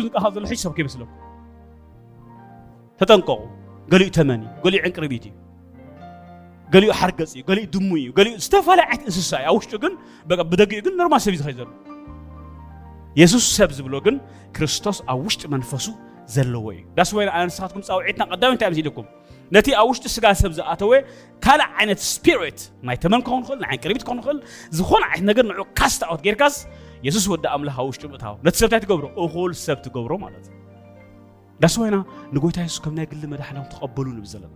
ዝግዙ ቃ ዘሎ ሕጂ ሰብከ ይመስለኩም ተጠንቀቁ ገሊኡ ተመን እዩ ገሊኡ ዕንቅርቢት እዩ ገሊኡ ሓርገፅ እዩ ገሊኡ ድሙ እዩ ገሊኡ ዝተፈላለየ ዓይነት እንስሳ እዩ ኣብ ውሽጡ ግን ብደጊኡ ግን ኖርማል ሰብ እዩ ዝኸይ ዘሎ የሱስ ሰብ ዝብሎ ግን ክርስቶስ ኣብ ውሽጢ መንፈሱ ዘለዎ እዩ ዳስ ወይ ኣንስኻትኩም ፃውዒትና ቀዳሚ እንታይ ምስ ኢልኩም ነቲ ኣብ ውሽጢ ስጋ ሰብ ዝኣተወ ካልእ ዓይነት ስፒሪት ናይ ተመን ክኸውን ይኽእል ናይ ቅርቢት ክኸውን ይኽእል ዝኾነ ዓይነት ነገር ንዑ ካስታዖት ጌርካስ ኢየሱስ ወደ አምላኻ ውሽጡ ምእታው ነቲ ሰብ እንታይ ትገብሮ እኹል ሰብ ትገብሮ ማለት እዩ ዳስ ወይና ንጎይታ የሱስ ከም ናይ ግሊ መድሓናም ትቐበሉ ንብ ዘለና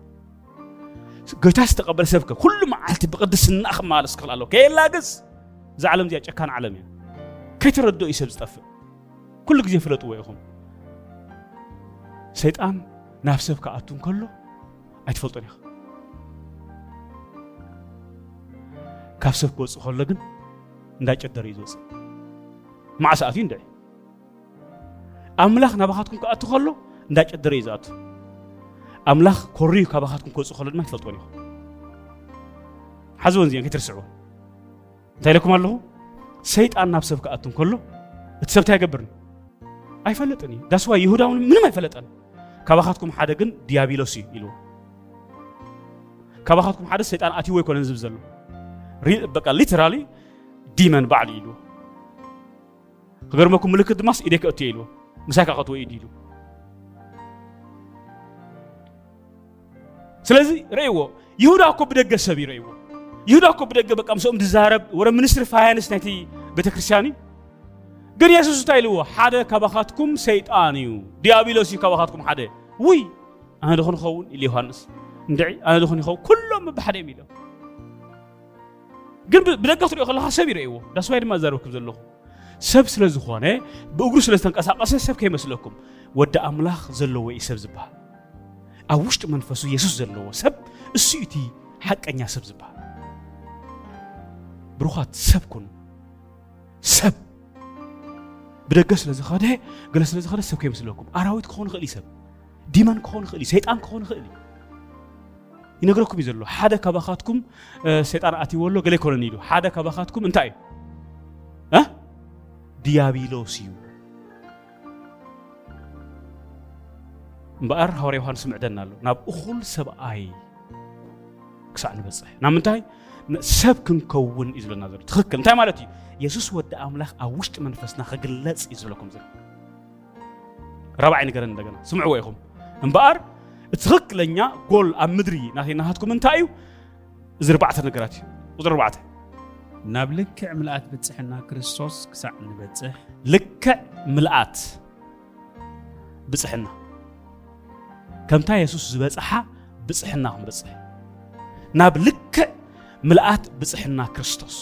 ጎይታ ዝተቐበለ ሰብ ከ ኩሉ መዓልቲ ብቅድስና ክመላለስ ክኽእል ኣለዎ ከየላግስ እዛ ዓለም እዚኣ ጨካን ዓለም እያ ከይተረድኦ እዩ ሰብ ዝጠፍእ ኩሉ ግዜ ፍለጥዎ ኢኹም ሰይጣን ናብ ሰብ ክኣቱ ከሎ ኣይትፈልጦን ኢኻ ካብ ሰብ ክወፅእ ከሎ ግን እንዳጨደረ እዩ ዝወፅእ مع ساعتين ده أملاخ نبخاتكم كأتخلو نداج الدريزات أملاخ كوريو كبخاتكم كأتخلو ما تفلتوني حزون زين كترسعوا تايلكم الله سيد أن نفسه كأتم كله تسبت هيجبرني ኣይፈለጥን እዩ ዳስ ዋይ ይሁዳ እውን ምንም ኣይፈለጠን ካባኻትኩም ሓደ ግን ዲያብሎስ እዩ ኢልዎ ካባኻትኩም ሓደ ሰይጣን ኣትይዎ ኣይኮነን ዝብ ዘሎ በቃ ሊተራሊ ዲመን ባዕሊ ኢልዎ ክገርመኩም ምልክት ድማ ኢደ ክእቱ ኢልዎ ምሳይ ከዓ ከትወ እዩ ድሉ ስለዚ ረእይዎ ይሁዳ እኮ ብደገ ሰብ እዩ ረእይዎ ይሁዳ እኮ ብደገ በቃ ምስኦም ዝዛረብ ወረ ሚኒስትሪ ፋይናንስ ናይቲ ቤተ ክርስቲያን እዩ ግን የሱስ እንታይ ኢልዎ ሓደ ካባኻትኩም ሰይጣን እዩ ዲያብሎስ እዩ ካባኻትኩም ሓደ ውይ ኣነ ድኹን ይኸውን ኢሉ ዮሃንስ እንድዒ ኣነ ድኹን ይኸውን ኩሎም ብሓደ እዮም ኢሎም ግን ብደገ ክትሪኦ ከለካ ሰብ ይርእይዎ ዳስባይ ድማ ዛረብክብ ዘለኹ ሰብ ስለ ዝኾነ ብእግሩ ስለ ዝተንቀሳቀሰ ሰብ ከይመስለኩም ወዲ ኣምላኽ ዘለዎ እዩ ሰብ ዝበሃል ኣብ ውሽጢ መንፈሱ የሱስ ዘለዎ ሰብ እሱ እቲ ሓቀኛ ሰብ ዝበሃል ብሩኻት ሰብ ኩን ሰብ ብደገ ስለ ዝኸደ ገለ ስለ ዝኸደ ሰብ ከይመስለኩም ኣራዊት ክኾን ይኽእል እዩ ሰብ ዲመን ክኾን ይኽእል እዩ ሰይጣን ክኾን ይኽእል እዩ ይነግረኩም እዩ ዘሎ ሓደ ካባኻትኩም ሰይጣን ኣትይዎ ኣሎ ገለ ይኮነኒ ኢሉ ሓደ ካባኻትኩም እንታይ እዩ ديابيلوسيو እምበኣር ሃዋርያ ዮሃንስ ምዕደና ኣሎ ናብ እኹል ሰብኣይ ክሳዕ ንበፅሕ ናብ ምንታይ ሰብ ክንከውን እዩ ዝብለና ዘሎ ትኽክል እንታይ ማለት እዩ የሱስ ወዲ ኣምላኽ ኣብ ውሽጢ መንፈስና ክግለፅ እዩ ዝብለኩም ዘሎ ረብዓይ ነገረን እንደገና ስምዕዎ ኢኹም እምበኣር እቲ ትኽክለኛ ጎል ኣብ ምድሪ ናተናሃትኩም እንታይ እዩ እዚ ርባዕተ ነገራት እዩ ቁፅሪ ርባዕተ ናብ ልክዕ ምልኣት በፅሕና ክርስቶስ ክሳዕ ንበፅሕ ልክዕ ምልኣት ብፅሕና ከምታ የሱስ ዝበፅሓ ብፅሕና ክንበፅሕ ናብ ልክዕ ምልኣት ብፅሕና ክርስቶስ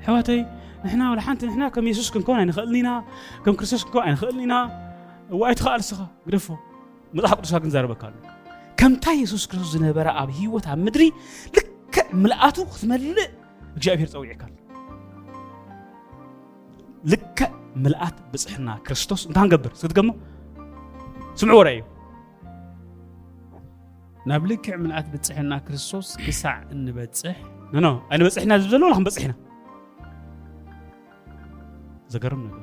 ኣሕዋተይ ንሕና ወላ ሓንቲ ንሕና ከም የሱስ ክንከውን ኣይንኽእልን ኢና ከም ክርስቶስ ክንከውን ኣይንኽእልን ኢና ዋይ ትኸኣል ንስኻ ግደፎ መፅሓፍ ቅዱስካ ግን ዛረበካ ኣሎ ከምታ የሱስ ክርስቶስ ዝነበረ ኣብ ሂወት ኣብ ምድሪ ልክዕ ምልኣቱ ክትመልእ እግዚአብሔር ጸዊዕካል ልክዕ ምልኣት ብፅሕና ክርስቶስ እንታይ ክንገብር እስክትገሞ ስምዑ ወርያ እዩ ናብ ልክዕ ምልኣት ብፅሕና ክርስቶስ ክሳዕ እንበፅሕ ኖ ኣይንበፅሕና ዝብ ዘለዎ ክንበፅሕና ዘገርም ነገር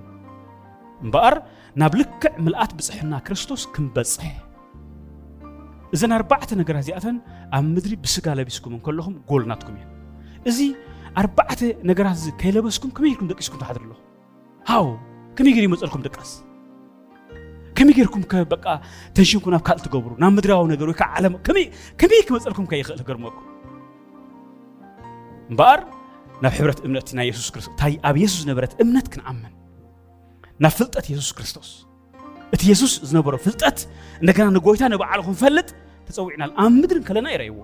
እምበኣር ናብ ልክዕ ምልኣት ብፅሕና ክርስቶስ ክንበፅሕ እዘን ኣርባዕተ ነገራት እዚኣተን ኣብ ምድሪ ብስጋ ለቢስኩም እንከለኹም ጎልናትኩም እየን እዚ أربعة نجارات كيلبسكم كم يكون دقيسكم تحضر له هاو كم يجري مسألكم دقاس كم يجركم كبقى تنشينكم ناب كالت قبرو نام مدراو نجارو كعالم كم كم يك مسألكم كي يخلق جرمكم بار ناب حبرة إمنتنا يسوع كريستوس تاي أبي يسوع نبرة إمنت كن عمن ناب فلتة يسوع كريستوس እቲ የሱስ ዝነበሮ ፍልጠት እንደገና ንጎይታ ንበዓል ክንፈልጥ ተፀዊዕናል ኣብ ምድርን ከለና ይረይዎ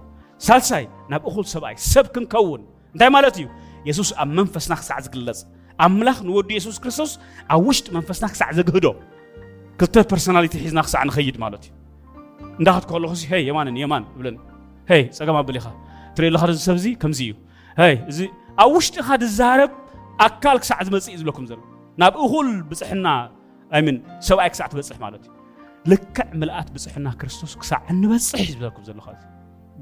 ሳልሳይ ናብ እኹል ሰብኣይ ሰብ ክንከውን እንታይ ማለት እዩ የሱስ ኣብ መንፈስና ክሳዕ ዝግለጽ ኣምላኽ ንወዱ የሱስ ክርስቶስ ኣብ ውሽጢ መንፈስና ክሳዕ ዘግህዶ ክልተ ፐርሶናሊቲ ሒዝና ክሳዕ ንኸይድ ማለት እዩ እንዳኸት ከለኹ ሄይ የማንን የማን ይብለኒ ሄይ ፀገም ኣብል ኢኻ ትሪኢ ኣለኻ ዚ ሰብ እዚ ከምዚ እዩ ሄይ እዚ ኣብ ውሽጢኻ ድዛረብ ኣካል ክሳዕ ዝመፅእ እዩ ዝብለኩም ዘሎ ናብ እኹል ብፅሕና ኣይምን ሰብኣይ ክሳዕ ትበፅሕ ማለት እዩ ልክዕ ምልኣት ብፅሕና ክርስቶስ ክሳዕ እንበፅሕ እዩ ዝብለኩም ዘለኹ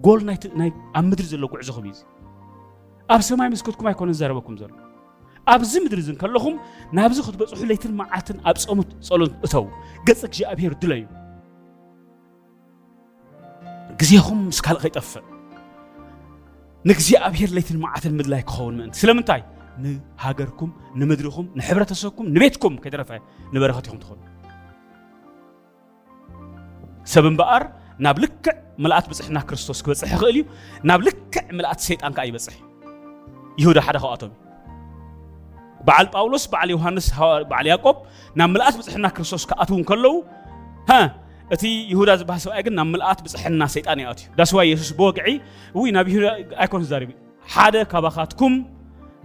ጎል ናይ ኣብ ምድሪ ዘሎ ጉዕዞኹም እዩ ኣብ ሰማይ ምስ ኩትኩም ኣይኮነን ዘረበኩም ዘሎ ኣብዚ ምድሪ እዝን ከለኹም ናብዚ ክትበፅሑ ለይትን መዓልትን ኣብ ፀሙት ፀሎት እተው ገፀ እግዚኣብሔር ድለዩ ግዜኹም ምስ ካልእ ከይጠፍእ ንእግዚኣብሔር ለይትን መዓልትን ምድላይ ክኸውን ምእንቲ ስለምንታይ ንሃገርኩም ንምድሪኹም ንሕብረተሰብኩም ንቤትኩም ከይተረፈ ንበረኸት ኢኹም ትኾኑ ሰብ እምበኣር ናብ ልክዕ ምልኣት ብፅሕና ክርስቶስ ክበፅሕ ይኽእል እዩ ናብ ልክዕ ምልኣት ሰይጣን ከዓ ይበፅሕ እዩ ይሁዳ ሓደ ካብኣቶም በዓል ጳውሎስ በዓል ዮሃንስ በዓል ያዕቆብ ናብ ምልኣት ብፅሕና ክርስቶስ ክኣትዉ ከለዉ እቲ ይሁዳ ዝበሃል ሰብኣይ ግን ናብ ምልኣት ብፅሕና ሰይጣን ይኣትዩ ዳስዋ ኢየሱስ ብወግዒ ውይ ናብ ይሁዳ ኣይኮን ዛሪብ ሓደ ካባኻትኩም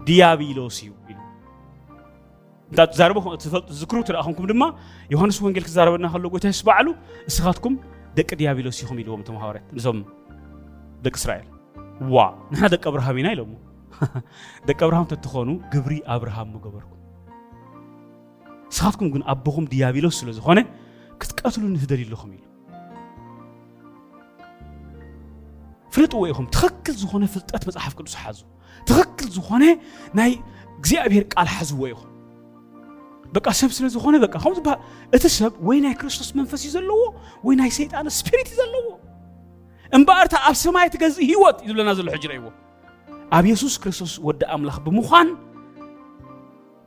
ዲያብሎስ እዩ ኢሉ እንታ ትዛርቦ ትፈልጡ ዝክሩ ትረእኹምኩም ድማ ዮሃንስ ወንጌል ክዛረበና ከሎ ጎይታ የሱስ በዓሉ እስኻትኩም ደቂ ዲያብሎስ ኢኹም ኢልዎም ተምሃዋርያት ንዞም ደቂ እስራኤል ዋ ንሕና ደቂ ኣብርሃም ኢና ኢሎሞ دك أبراهام تتخونو جبري أبراهام مجبركم سخافكم جن أبوكم ديابيلو سلوز خانة كتقاتلوا نهدري لهم يلو فلت ويهم تخكل زخانة فلتات مزحف كل سحازو تخكل زخانة ناي جزي أبير على حزو ويهم بقى سب سل زخانة بقى خمس بقى اتسب وين هاي كريستوس منفس يزلوه وين هاي سيد أنا سبيريت يزلوه إن بقى أرتا أبسمايت جزء هيوت يدلنا زل الحجرة يوه ኣብ የሱስ ክርስቶስ ወዲ ኣምላኽ ብምዃን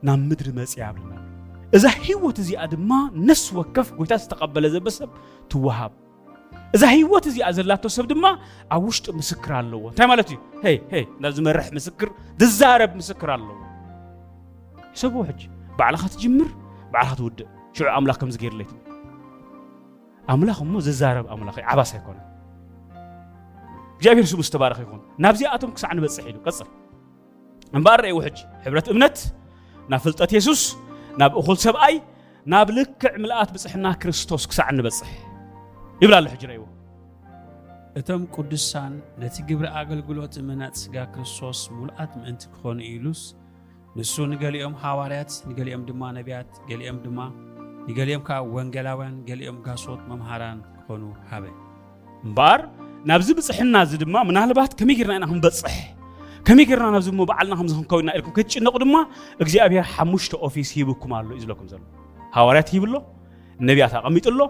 ናብ ምድሪ መፅያ ብልና እዛ ሂወት እዚኣ ድማ ነፍሲ ወከፍ ጎይታ ዝተቐበለ ዘበ ሰብ ትወሃብ እዛ ሂወት እዚኣ ዘላቶ ሰብ ድማ ኣብ ውሽጢ ምስክር ኣለዎ እንታይ ማለት እዩ ሄይ ሄይ ናብ ዝመርሕ ምስክር ዝዛረብ ምስክር ኣለዎ ሰብዎ ሕጂ ባዕልኻ ትጅምር ባዕልኻ ትውድእ ሽዑ ኣምላኽ ከምዚ ገይርለይት ኣምላኽ እሞ ዝዛረብ ኣምላኽ እዩ ዓባስ ኣይኮነን እግዚአብሔር ስሙ ዝተባረኸ ይኹን ናብዚኣቶም ክሳዕ ንበፅሕ ኢሉ ቀፅል እምበር ርእይዎ ሕጂ ሕብረት እምነት ናብ ፍልጠት የሱስ ናብ እኹል ሰብኣይ ናብ ልክዕ ምልኣት ብፅሕና ክርስቶስ ክሳዕ ንበፅሕ ይብል ኣሎ ሕጂ ረእይዎ እቶም ቅዱሳን ነቲ ግብሪ ኣገልግሎት እምነት ስጋ ክርስቶስ ሙሉኣት ምእንቲ ክኾኑ ኢሉስ ንሱ ንገሊኦም ሃዋርያት ንገሊኦም ድማ ነቢያት ገሊኦም ድማ ንገሊኦም ከዓ ወንጌላውያን ገሊኦም ጋሶት መምሃራን ክኾኑ ሃበ እምበር ናብዚ ብፅሕና እዚ ድማ ምናልባት ከመይ ጌርና ኢና ክንበፅሕ ከመይ ጌርና ናብዚ ምበዓልና ከም ዝክንከው ኢና ኢልኩም ክትጭነቁ ድማ እግዚኣብሔር ሓሙሽተ ኦፊስ ሂብኩም ኣሎ እዩ ዝለኩም ዘሎ ሃዋርያት ሂብሎ ነቢያት ኣቐሚጡሎ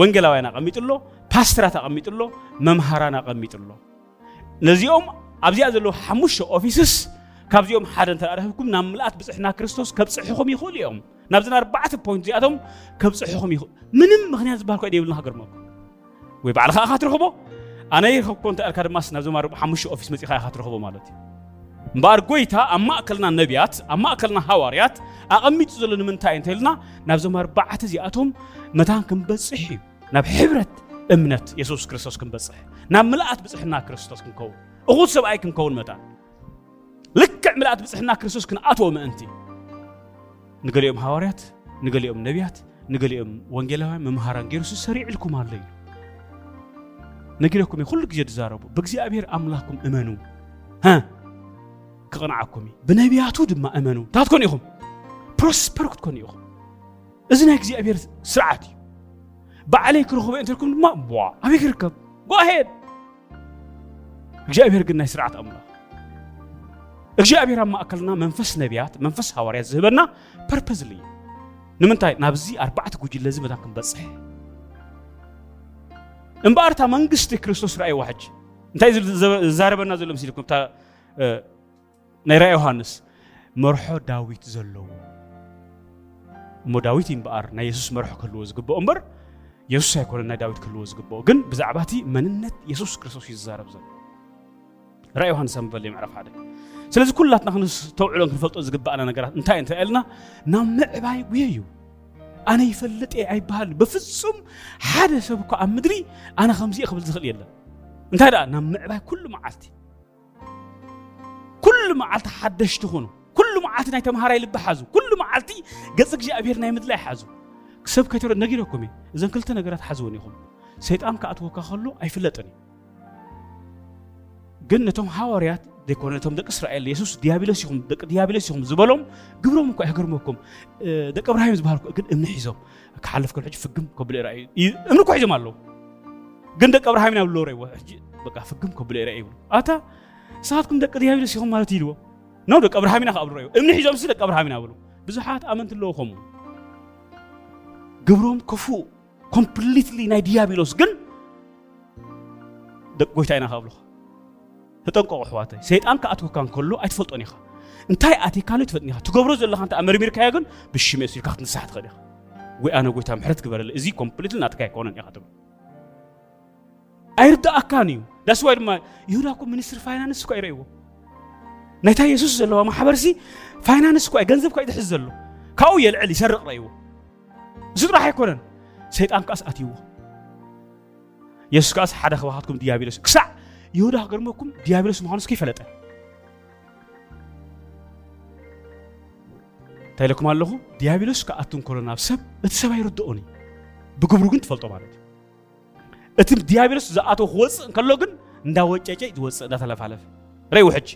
ወንጌላውያን ኣቐሚጡሎ ፓስተራት ኣቐሚጡሎ መምሃራን ኣቐሚጡሎ ነዚኦም ኣብዚኣ ዘለዉ ሓሙሽተ ኦፊስስ ካብዚኦም ሓደ እንተዳርህብኩም ናብ ምልኣት ብፅሕና ክርስቶስ ከብፅሕኹም ይኽእሉ እዮም ናብዚን ኣርባዕተ ፖይንት እዚኣቶም ከብፅሕኹም ይኽእሉ ምንም ምክንያት ዝበሃል ኳ የብልና ሃገርመኩም ወይ ባዕልኻ ኢኻ ትረኽቦ أنا كنت أركض ماس نبزو مارو حمش أوفيس متي خا خاطر خبو مالتي مبار قويتا أما أكلنا نبيات أما أكلنا حواريات أقمت زلنا من تاين تلنا نبزو مار بعت زي أتهم متان كم بصحي نب حبرت እምነት የሱስ ክርስቶስ ክንበፅሕ ናብ ምልኣት ብፅሕና ክርስቶስ ክንከውን እኹት ሰብኣይ ክንከውን መጣን ልክዕ ምልኣት ብፅሕና ክርስቶስ ክንኣትዎ ምእንቲ ንገሊኦም ሃዋርያት ንገሊኦም ነቢያት ንገሊኦም ወንጌላውያን መምሃራን ገይሩስ ሰሪዕ ኢልኩም ኣሎ እዩ ነጊረኩም ኩሉ ግዜ ድዛረቡ ብእግዚኣብሔር ኣምላኽኩም እመኑ ክቕንዓኩም እዩ ብነቢያቱ ድማ እመኑ እንታይ ትኮኑ ኢኹም ፕሮስፐር ክትኮኑ ኢኹም እዚ ናይ እግዚኣብሔር ስርዓት እዩ ባዕለይ ክረኽቦ እንተልኩም ድማ ዋ ኣበይ ክርከብ ጎሄድ እግዚኣብሔር ግን ናይ ስርዓት ኣምላኽ እግዚኣብሔር ኣብ ማእከልና መንፈስ ነቢያት መንፈስ ሃዋርያት ዝህበና ፐርፐዝሊ እዩ ንምንታይ ናብዚ ኣርባዕተ ጉጅለ ዝመታ ክንበፅሕ امبارتا منغست كريستوس راي واحد انتي زاربنا زلم سيلكم تا ናይ ራእይ ዮሃንስ መርሖ ዳዊት ዘለዎ እሞ ዳዊት ይምበኣር ናይ የሱስ መርሖ ክህልዎ ዝግብኦ እምበር የሱስ ኣይኮነ ናይ ዳዊት ክህልዎ ዝግብኦ ግን ብዛዕባ እቲ መንነት የሱስ ክርስቶስ እዩ ዝዛረብ ዘሎ ራእይ ዮሃንስ ኣንበለይ ምዕራፍ ሓደ ስለዚ ኩላትና ክንተውዕሎን ክንፈልጦ ዝግባኣና ነገራት እንታይ እንታይ ኣልና ናብ ምዕባይ ጉየ እዩ أنا يفلت أي بحال بفصم حدا سبكو أمدري أنا خمسي أخبر زخل يلا انت هذا أنا معباي كل معالتي كل معالتي حدش تخونه كل معالتي نايتم هاري لبحازو كل معالتي قزك جي أبير نايمد لاي حازو كسب كتير نجيرو كومي إذا كلتا نجرات حازوني هون سيد أم كأتوكا خلو أي فلتني قلنا توم ديكون أنتم دك إسرائيل يسوس ديابلس يهم دك ديابلس يهم زبالهم قبلهم كوا يهجرمكم دك إبراهيم زبالكم قد أمن حزم كحلف كل حج فقم قبل رأي أمن كوا حزم الله قد دك إبراهيم نقول له رأي بقى فقم قبل رأي أتا ساعتكم دك ديابلس يهم مالتي له نو دك إبراهيم نخ أبرو أمن حزم سيد دك إبراهيم نقوله بزحات أمنت الله هم قبرهم كفو completely ناي ديابلس قن دك قوي تاينا خابلوه ተጠንቀቁ ኣሕዋተይ ሰይጣን ክኣትወካ እንከሎ ኣይትፈልጦን ኢኻ እንታይ ኣቴካሉ ይትፈልጥኒ ኢኻ ትገብሮ ዘለካ እንተ መርሚርካዮ ግን ብሽመ ስልካ ክትንሳሕ ትኽእል ኢኻ ወይ ኣነ ጎይታ ምሕረት ግበረለ እዚ ኮምፕሊት ናትካ ኣይኮነን ኢኻ ትብል ኣይርዳእካን እዩ ዳስዋይ ድማ ይሁዳ ኮ ሚኒስትር ፋይናንስ እኳ ይረእይዎ ናይታ የሱስ ዘለዋ ማሕበርሲ ፋይናንስ እኳ ገንዘብ እኳ እዩ ዝሕዝ ዘሎ ካብኡ የልዕል ይሰርቕ ረእይዎ እዚ ጥራሕ ኣይኮነን ሰይጣን ከኣስ ኣትይዎ የሱስ ከኣስ ሓደ ክባካትኩም ዲያብሎስ ክሳዕ ይሁዳ ሀገር መኩም ዲያብሎስ ምዃኑ እስከ ይፈለጠ ታይለኩም ኣለኹ ዲያብሎስ ክኣትንከሎ ናብ ሰብ እቲ ሰብ ኣይርድኦኒ ብግብሩ ግን ትፈልጦ ማለት እዩ እቲ ዲያብሎስ ዝኣተወ ክወፅእ ከሎ ግን እንዳወጨጨ ዝወፅእ እንዳተለፋለፈ ረይ ውሕጅ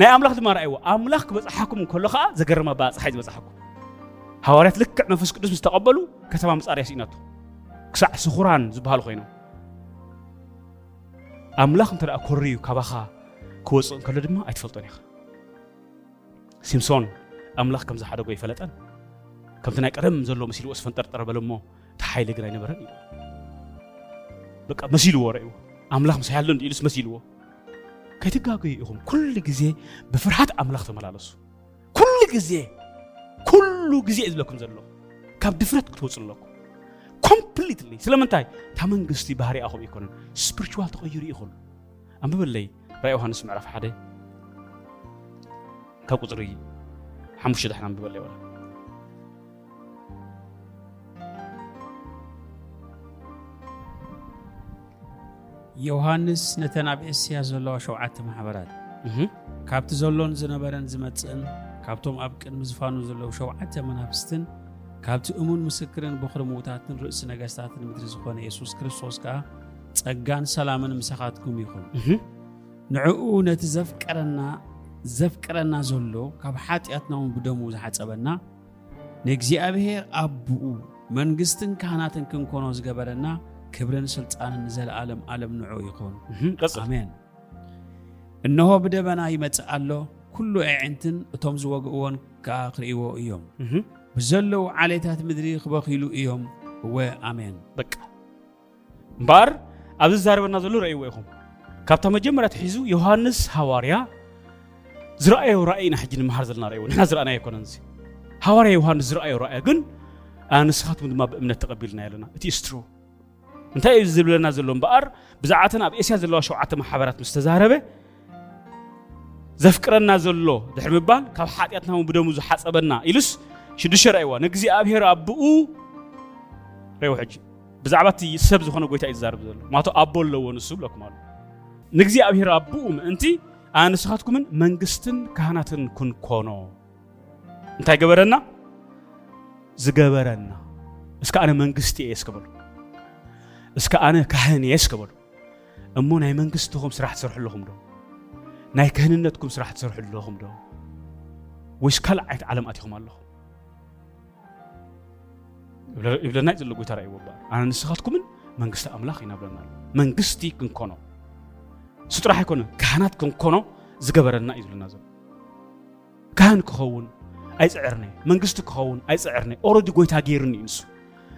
ናይ ኣምላኽ ድማ ረኣይዎ ኣምላኽ ክበፅሓኩም እንከሎ ከዓ ዘገርመ ብፀሓይ ዝበፅሓኩም ሃዋርያት ልክዕ መንፈስ ቅዱስ ምስ ተቐበሉ ከተማ መፃርያ ሲኢናቱ ክሳዕ ስኹራን ዝበሃሉ ኮይኖም ኣምላኽ እንተ ደኣ ኮርዩ ካባኻ ክወፅእ እንከሎ ድማ ኣይትፈልጦን ኢኻ ሲምሶን ኣምላኽ ከም ሓደጎ ይፈለጠን ከምቲ ናይ ቀደም ዘሎ መሲልዎ ስፈንጠርጠረ ሞ እቲ ሓይሊ ግን ኣይነበረን ኢሉ በቃ መሲልዎ ረእይዎ ኣምላኽ ምሳይ ኣሎ ኢሉስ መሲልዎ ከይትጋገዩ ኢኹም ኩሉ ግዜ ብፍርሃት ኣምላኽ ተመላለሱ ኩሉ ግዜ ኩሉ ግዜ እዩ ዝብለኩም ዘሎ ካብ ድፍረት ክትወፅ ኣለኩም ኮምፕሊትሊ ስለምንታይ እታ መንግስቲ ባህሪ ኣኹም ይኮነን ስፒሪቹዋል ተቐይሩ ይኹን ኣንብበለይ ራይ ዮሃንስ ምዕራፍ ሓደ ካብ ቁፅሪ ሓሙሽተ ድሕና ኣንብበለይ ወላ ዮሃንስ ነተን ኣብ እስያ ዘለዋ ሸውዓተ ማሕበራት ካብቲ ዘሎን ዝነበረን ዝመፅእን ካብቶም ኣብ ቅድሚ ዝፋኑ ዘለዉ ሸውዓተ መናፍስትን ካብቲ እሙን ምስክርን ብኽሪ ምዉታትን ርእሲ ነገስታትን ምድሪ ዝኾነ የሱስ ክርስቶስ ከዓ ጸጋን ሰላምን ምሳኻትኩም ይኹን ንዕኡ ነቲ ዘፍቀረና ዘፍቅረና ዘሎ ካብ ሓጢኣትና ውን ብደሙ ዝሓፀበና ንእግዚኣብሔር ኣቦኡ መንግስትን ካህናትን ክንኮኖ ዝገበረና ክብርን ስልጣንን ንዘለኣለም ኣለም ንዑ ይኹን ኣሜን እነሆ ብደበና ይመፅእ ኣሎ ኩሉ ኣዕንትን እቶም ዝወግእዎን ከዓ ክርእይዎ እዮም ዘለዉ ዓሌታት ምድሪ ክበኺሉ እዮም እወ ኣሜን በቃ እምበር ኣብዚ ዛረበና ዘሎ ረእይዎ ኢኹም ካብታ መጀመርያ ትሒዙ ዮሃንስ ሃዋርያ ዝረኣዮ ራእይና ሕጂ ንምሃር ዘለና ርእይዎ ንሕና ዝረኣና ኣይኮነን እዚ ሃዋርያ ዮሃንስ ዝረኣዮ ራእያ ግን ንስኻትኩም ድማ ብእምነት ተቐቢልና ኣለና እቲ ስትሩ እንታይ እዩ ዝብለና ዘሎ እምበኣር ብዛዕተን ኣብ ኤስያ ዘለዋ ሸውዓተ ማሕበራት ምስ ተዛረበ ዘፍቅረና ዘሎ ድሕሪ ምባል ካብ ሓጢአትና ብደሙ ዝሓፀበና ኢሉስ شدشر أيوة نجزي أبهر أبوه ريو حج بزعبتي يسبز خنا قويت أيزار بزل ما تو أبو لو نسوب لكم على نجزي أبهر أبوه أنتي أنا سخاتكم من قستن كهناتن كن كونو أنت جبرنا زجبرنا እስከ ኣነ መንግስቲ እየ ስክበሉ እስከ ኣነ ካህን እየ ስክበሉ እሞ ናይ መንግስትኹም ስራሕ ትሰርሑ ኣለኹም ዶ ናይ ክህንነትኩም ስራሕ ትሰርሑ ኣለኹም ዶ ወይስ ካልእ ዓይነት ዓለም ኣትኹም ይብለና እዩ ዘሎ ጎይታ ራእይዎ ባ ኣነ ንስኻትኩምን መንግስቲ ኣምላኽ ይነብረና መንግስቲ ክንኮኖ ስጥራሕ ኣይኮነ ካህናት ክንኮኖ ዝገበረና እዩ ዝብለና ዘሎ ካህን ክኸውን ኣይፅዕርኒ መንግስቲ ክኸውን ኣይፅዕርኒ ኦረዲ ጎይታ ገይርኒ እዩ ንሱ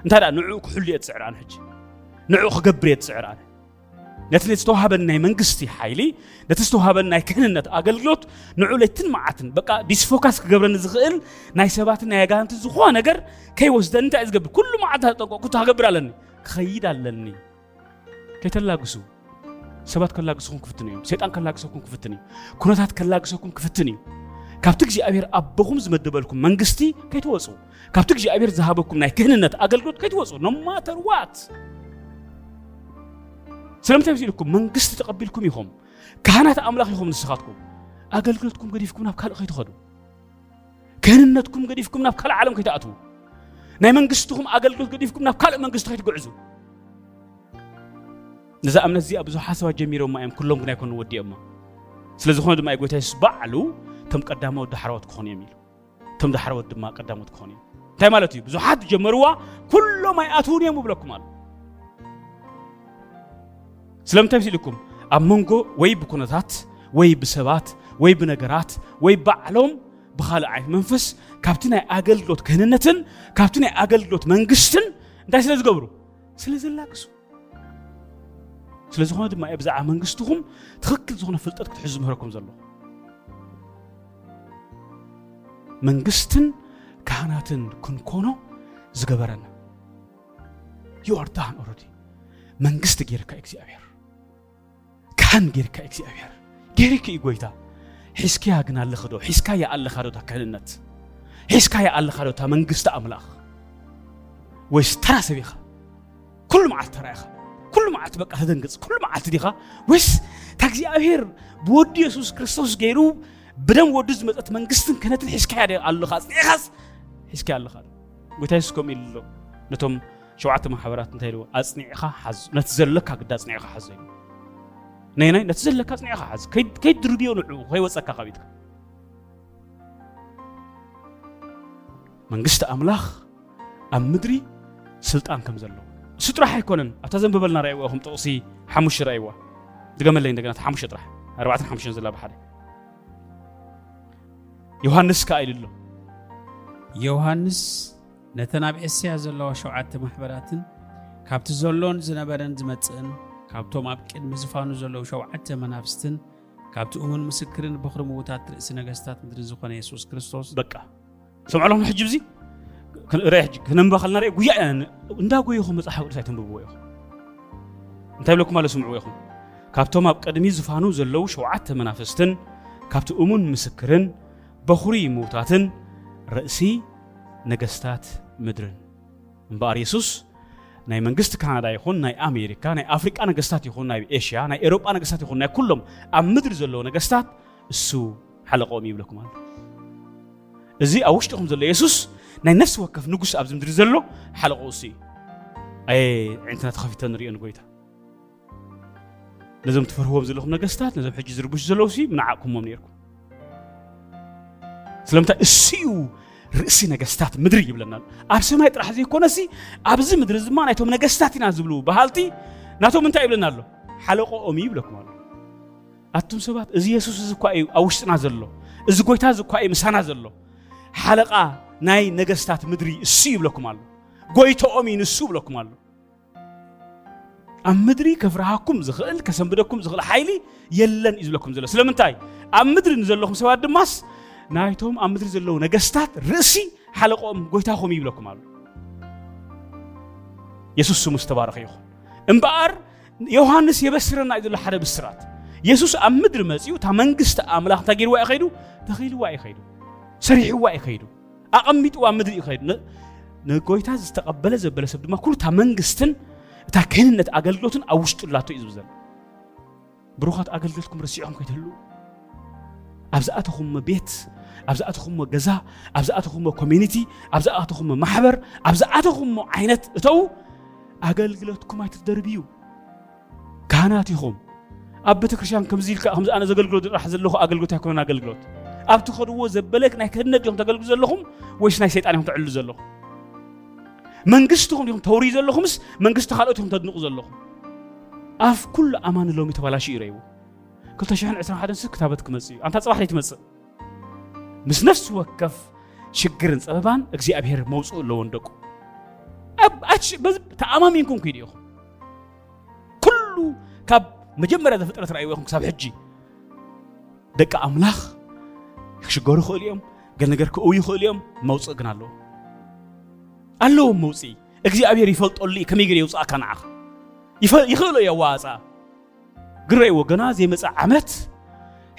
እንታይ ንዕኡ ክሕሉ እየ ትፅዕር ኣነ ሕጂ ንዕኡ ክገብር እየ ትፅዕር ኣነ نت لتستوهبن ناي منغستي حايلي لتستوهبن ناي كهنت اغلغلوت نعو لتن معاتن بقى ديس فوكس كغبرن زخل ناي سبات ناي غانت زخوا نغر كي وزد انت ازغب كل معات تطقو كنت اغبرالن خيد علني كيتلاغسو سبات كلاغسو كفتني شيطان كلاغسو كفتني كونات كلاغسو كفتني كابتك جي ابير ابخوم زمدبلكم منغستي كيتوصو كابتك جي ابير زهابكم ناي كهنت اغلغلوت كيتوصو نو ماتر وات سلامتا بسيلكم من قصد تقبلكم يهم كهانات أملاك يهم نسخاتكم أقل قلتكم قريفكم ناب كالأخي تخدو كهنتكم قريفكم ناب كالعالم كي تأتو ناي من قصدكم أقل قلت قريفكم ناب كالأخي من قصد خي تقعزو نزا أمنا زي أبزو حاسوا جميرو ما يم كلهم كنا يكونوا ودي أما سلزخون دماء يقول تايس بعلو تم قدامو دحروات كون يميلو تم دحروات دماء قدامو تكون يميلو تايمالتو بزو حد جمروا كلهم يأتوني يمو بلكم عالو. ስለምንታይ ሲልኩም ኣብ መንጎ ወይ ብኩነታት ወይ ብሰባት ወይ ብነገራት ወይ ባዕሎም ብካልእ ዓይነት መንፈስ ካብቲ ናይ ኣገልግሎት ክህንነትን ካብቲ ናይ ኣገልግሎት መንግስትን እንታይ ስለ ዝገብሩ ስለ ዘላቅሱ ስለዝኾነ ድማ እየ ብዛዕባ መንግስትኹም ትኽክል ዝኾነ ፍልጠት ክትሕዙ ምህረኩም ዘለዎ መንግስትን ካህናትን ክንኮኖ ዝገበረና ዩ ኣር ኦረዲ መንግስቲ ገይርካ እግዚኣብሔር ብርሃን ጌርካ እግዚኣብሔር ጌርክ እዩ ጎይታ ሒዝካያ ግን ኣለኸ ዶ ሒዝካያ ኣለኻ ዶታ ክህንነት ክህልነት ሒዝካያ ኣለኻ ዶታ መንግስቲ ኣምላኽ ወይስ ተራ ሰብ ኢኻ ኩሉ መዓልቲ ተራ ኢኻ ኩሉ መዓልቲ በቃ ተደንግፅ ኩሉ መዓልቲ ዲኻ ወይስ እታ እግዚኣብሔር ብወዲ የሱስ ክርስቶስ ገይሩ ብደም ወዱ ዝመፀት መንግስትን ክህነትን ሒዝካያ ኣለኻ ፅኒዕኻስ ሒዝካያ ኣለኻ ጎይታ የሱስ ከምኡ ኢሉ ኣሎ ነቶም ሸውዓተ ማሕበራት እንታይ ኢልዎ ኣፅኒዕኻ ሓዙ ነቲ ዘለካ ግዳ ኣፅኒዕኻ ሓዞ እዩ ናይ ናይ ነቲ ዘለካ ፅኒዕኻ ሓዝ ከይድርብዮ ንዕኡ ከይወፀካ ከቢድካ መንግስቲ ኣምላኽ ኣብ ምድሪ ስልጣን ከም ዘለዎ እሱ ጥራሕ ኣይኮነን ኣብታ ዘንብበልና ረእይዎ ኹም ጥቕሲ ሓሙሽተ ረእይዋ ድገመለይ እንደገና ሓሙሽተ ጥራሕ ኣርባዕተን ሓሙሽተን ዘላ ብሓደ ዮሃንስ ከዓ ኢሉ ኣሎ ዮሃንስ ነተን ኣብ እስያ ዘለዋ ሸውዓተ ማሕበራትን ካብቲ ዘሎን ዝነበረን ዝመፅእን ካብቶም ኣብ ቅድሚ ዝፋኑ ዘለዉ ሸውዓተ መናፍስትን ካብቲ እሙን ምስክርን በኽሪ ምዉታት ርእሲ ነገስታት ምድሪ ዝኾነ የሱስ ክርስቶስ በቃ ሰምዕለኹም ሕጂ ብዚ ርአይ ሕጂ ክነንብባ ከለና ርአ ጉያ ኢና እንዳጎይኹም መፅሓፍ ቅዱስ ኣይተንብብዎ ኢኹም እንታይ ብለኩም ኣለ ስምዕዎ ኢኹም ካብቶም ኣብ ቅድሚ ዝፋኑ ዘለዉ ሸውዓተ መናፍስትን ካብቲ እሙን ምስክርን በኹሪ ምዉታትን ርእሲ ነገስታት ምድርን እምበኣር የሱስ ناي منغست كندا يخون ناي أمريكا ناي أفريقيا نغستات يخون ناي إيشيا ناي أوروبا نغستات يخون ناي كلهم أم مدري زلوا نغستات سو حلقة أمي بلكم هذا زي أوش تقوم زلوا يسوس ناي نفس وقف نغس أبز مدري زلوا حلقة أوسي أي عندنا تخفي تنري أن قويتها نزم تفرهوا بزلوهم نغستات نزم حجز ربوش زلوا سي منعكم ومنيركم سلمت السيو ርእሲ ነገስታት ምድሪ ይብለናል ኣብ ሰማይ ጥራሕ ዘይኮነሲ ኣብዚ ምድሪ ድማ ናይቶም ነገስታት ኢና ዝብሉ ባሃልቲ ናቶም እንታይ ይብለና ኣሎ ሓለቆኦም እዩ ይብለኩም ኣሎ ኣቱም ሰባት እዚ የሱስ እዚ እኳ እዩ ኣብ ውሽጥና ዘሎ እዚ ጎይታ እዚ እኳ እዩ ምሳና ዘሎ ሓለቃ ናይ ነገስታት ምድሪ እሱ ይብለኩም ኣሎ ጎይቶኦም እዩ ንሱ ይብለኩም ኣሎ ኣብ ምድሪ ከፍርሃኩም ዝኽእል ከሰንብደኩም ዝኽእል ሓይሊ የለን እዩ ዝብለኩም ዘሎ ስለምንታይ ኣብ ምድሪ ንዘለኹም ሰባት ድማስ ናይቶም ኣብ ምድሪ ዘለዉ ነገስታት ርእሲ ሓለቆኦም ጎይታኹም ይብለኩም ኣሎ የሱስ ስሙ ዝተባረኸ ይኹን እምበኣር ዮሃንስ የበስረና እዩ ዘሎ ሓደ ብስራት የሱስ ኣብ ምድሪ መፅኡ እታ መንግስቲ ኣምላኽ እንታ ገይርዋ ይኸይዱ ኸይዱ ተኺልዋ እዩ ሰሪሕዋ ይኸይዱ ኸይዱ ኣቐሚጡዋ ምድሪ ይኸይዱ ንጎይታ ዝተቐበለ ዘበለ ሰብ ድማ ኩሉ እታ መንግስትን እታ ክህንነት ኣገልግሎትን ኣብ ውሽጡ ላቶ እዩ ዝብል ብሩኻት ኣገልግሎትኩም ረሲዕኹም ከይተህልው ኣብ ዝኣተኹም ቤት ኣብዝኣትኹምዎ ገዛ ኣብዝኣትኹምዎ ኮሚኒቲ ኣብዝኣትኹምዎ ማሕበር ኣብዝኣትኹምዎ ዓይነት እተው ኣገልግሎትኩም ኣይትደርብ እዩ ካህናት ኢኹም ኣብ ቤተ ክርስትያን ከምዚ ኢልካ ከምዚ ኣነ ዘገልግሎ ጥራሕ ዘለኹ ኣገልግሎት ኣይኮነን ኣገልግሎት ኣብቲ ኸድዎ ዘበለክ ናይ ክህነት ዲኹም ተገልግሉ ዘለኹም ወይስ ናይ ሰይጣን ኢኹም ትዕሉ ዘለኹም መንግስትኹም ዲኹም ተውርዩ ዘለኹምስ መንግስቲ ካልኦት ኢኹም ተድንቑ ዘለኹም ኣብ ኩሉ ኣማኒ ሎሚ ተባላሽ እዩ ረይቡ 221 ስ ክታበት ክመፅእ እዩ ኣንታ ፅባሕ ደይትመፅእ ምስ ነፍስ ወከፍ ሽግርን ጸበባን እግዚአብሔር መውፁ ለወንደቁ ተኣማሚ ኮንኩ ኢኹ ኩሉ ካብ መጀመርያ ዘፍጥረት ረእይዎ ይኹም ክሳብ ሕጂ ደቂ ኣምላኽ ክሽገሩ ይኽእል እዮም ገ ነገር ክእው ይኽእል እዮም መውፅእ ግን ኣለዎ ኣለዎም መውፅኢ እግዚኣብሔር ይፈልጠሉ እዩ ከመይ ግን የውፅእካ ንዓኻ ይኽእሉ እዮ ኣዋፃ ግን ረእይዎ ገና ዘይመፅእ ዓመት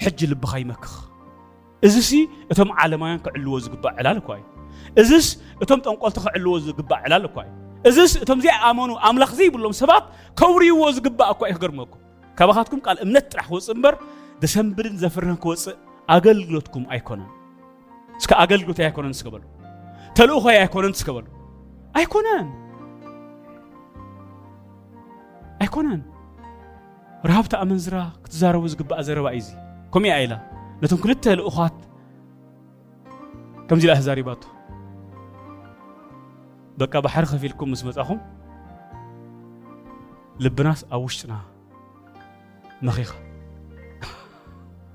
ሕጂ ልብኻ ይመክኽ እዚሲ እቶም ዓለማውያን ክዕልዎ ዝግባእ ዕላል እኳ እዩ እዚስ እቶም ጠንቆልቲ ክዕልዎ ዝግባእ ዕላል እኳ እዩ እዚስ እቶም ዘይኣመኑ ኣምላኽ ዘይብሎም ሰባት ከውርይዎ ዝግባእ እኳ እዩ ክገርመኩም ካባኻትኩም ቃል እምነት ጥራሕ ክወፅእ እምበር ደሰንብድን ዘፍርህን ክወፅእ ኣገልግሎትኩም ኣይኮነን እስከ ኣገልግሎት ኣይኮነን ስገበሉ ተልእኮይ ኣይኮነን ስገበሉ ኣይኮነን ኣይኮነን ረሃብቲ ኣመንዝራ ክትዛረቡ ዝግባእ ዘረባ እዩ እዚ ከምኡ ኣኢላ ነቶም ክልተ ልኡኻት ከምዚ ኢላ ተዛሪባቱ በቃ ባሕሪ ከፍ ኢልኩም ምስ መጻኹም ልብናስ ኣብ ውሽጥና መኺኻ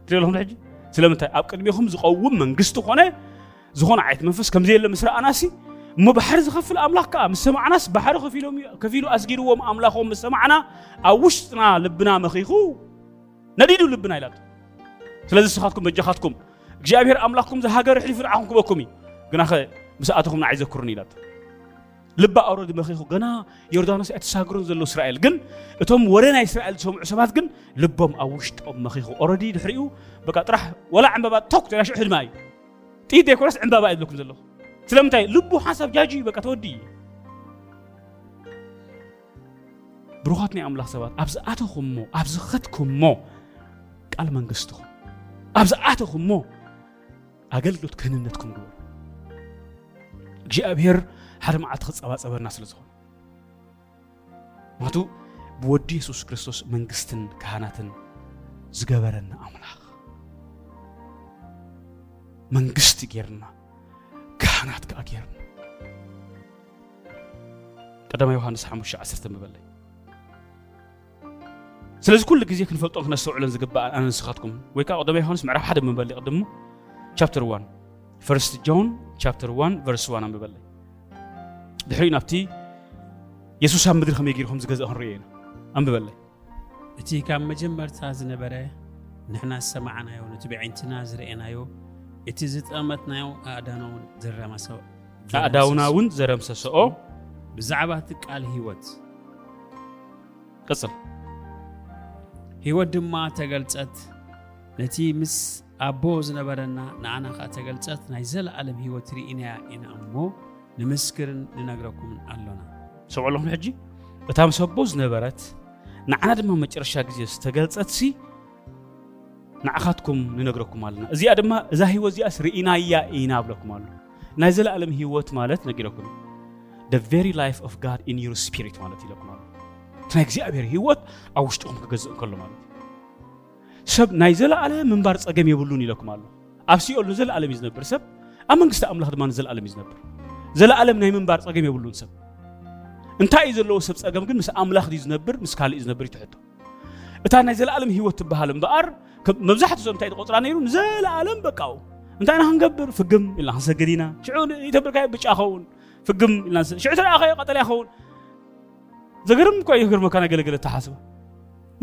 ትሪኦ ኣለኹም ሕጂ ስለምንታይ ኣብ ቅድሚኹም ዝቐውም መንግስቲ ኮነ ዝኾነ ዓይነት መንፈስ ከምዘየለ ምስ ረኣናሲ እሞ ባሕሪ ዝኸፍል ኣምላኽ ከዓ ምስ ሰማዕናስ ባሕሪ ከፊሉ ኣስጊድዎም ኣምላኾም ምስ ሰማዕና ኣብ ውሽጥና ልብና መኺኹ ነዲዱ ልብና ኢላቱ ስለዚ ስኻትኩም በጀኻትኩም እግዚኣብሔር ኣምላኽኩም ዝሃገር ሕሊፉ ንዓኹም ክበኩም እዩ ግና ኸ ምስኣተኹም ንዓይ ዘክሩን ኢላት ልባ ኣውረድ መኺኹ ገና ዮርዳኖስ እትሳግሩን ዘሎ እስራኤል ግን እቶም ወደ ናይ እስራኤል ዝሰምዑ ሰባት ግን ልቦም ኣብ ውሽጦም መኺኹ ኦረዲ ድሕሪኡ በቃ ጥራሕ ወላ ዕምበባ ቶክ ና ሽዑ ድማ እዩ ጥኢት ዘይኮነስ ዕምበባ እዩ ዘለኩም ዘለኹ ስለምንታይ ልቡ ሓሳብ ጃጅ እዩ በቃ ተወዲ እዩ ብሩኻት ናይ ኣምላኽ ሰባት ኣብዝኣተኹምሞ ኣብዝኸትኩምሞ ቃል መንግስትኹም ኣብዝኣተኹ እሞ ኣገልግሎት ክህንነትኩም ግበሩ እግዚኣብሄር ሓደ መዓልቲ ክፀባፀበና ስለ ዝኾነ ምክንያቱ ብወዲ የሱስ ክርስቶስ መንግስትን ካህናትን ዝገበረና ኣምላኽ መንግስቲ ጌርና ካህናት ከዓ ጌርና ቀዳማ ዮሃንስ 5 10 ምበለይ ስለዚ ኩሉ ግዜ ክንፈልጦ ክነስተውዕሎን ዝግባእ ኣነ ንስኻትኩም ወይ ከዓ ቅደመ ዮሃንስ ምዕራፍ ሓደ ምንበሊ ቅድሞ ቻፕተር 1 ፈርስት ጆን ቻፕተር 1 ቨርስ 1 ኣንብበለ ድሕሪኡ ናብቲ የሱስ ኣብ ምድሪ ከመይ ገይርኩም ዝገዝአ ክንሪኦ ኢና ኣንብበለ እቲ ካብ መጀመርታ ዝነበረ ንሕና ዝሰማዕናዮ ነቲ ብዒንትና ዝርአናዮ እቲ ዝጠመትናዮ ኣእዳናውን ዘረመሰኦ ኣእዳውና እውን ዘረምሰስኦ ብዛዕባ እቲ ቃል ሂወት ቅፅል ሕይወት ድማ ተገልፀት ነቲ ምስ ኣቦ ዝነበረና ንኣና ከዓ ተገልፀት ናይ ዘለኣለም ሂወት ርኢናያ ኢና እሞ ንምስክርን ንነግረኩምን ኣሎና ሰምዕለኹም ሕጂ እታ ምስ ኣቦ ዝነበረት ንዓና ድማ መጨረሻ ግዜ ዝተገልፀት ሲ ንዓኻትኩም ንነግረኩም ኣለና እዚኣ ድማ እዛ ሂወት እዚኣስ ርኢናያ ኢና ብለኩም ኣሎ ናይ ዘለኣለም ሂወት ማለት ነጊረኩም ቨሪ ላይፍ ኦፍ ጋድ ኢን ዩር ስፒሪት ማለት ኢለኩም ኣሎ ናይ እግዚኣብሔር ሂወት ኣብ ውሽጥኹም ክገዝእ ከሎ ማለት እዩ ሰብ ናይ ዘለኣለም ምንባር ፀገም የብሉን ኢለኩም ኣሎ ኣብ ሲኦል ንዘለኣለም እዩ ዝነብር ሰብ ኣብ መንግስቲ ኣምላኽ ድማ ንዘለኣለም እዩ ዝነብር ዘለኣለም ናይ ምንባር ፀገም የብሉን ሰብ እንታይ እዩ ዘለዎ ሰብ ፀገም ግን ምስ ኣምላኽ እዩ ዝነብር ምስ ካልእ ዝነብር እዩ ትሕቶ እታ ናይ ዘለኣለም ሂወት ትበሃል እምበኣር መብዛሕትኡ ሰብ እንታይ ተቆፅራ ነይሩ ንዘለኣለም በቃው እንታይ ኢና ክንገብር ፍግም ኢልና ክንሰግድ ኢና ሽዑ ተብልካዮ ብጫ ኸውን ፍግም ኢልና ሽዑ ተደኣኸዮ ቀጠልያ ኸውን ዘገርም እኳ እዩ ግርመካ ናይ ገለገለ ተሓስበ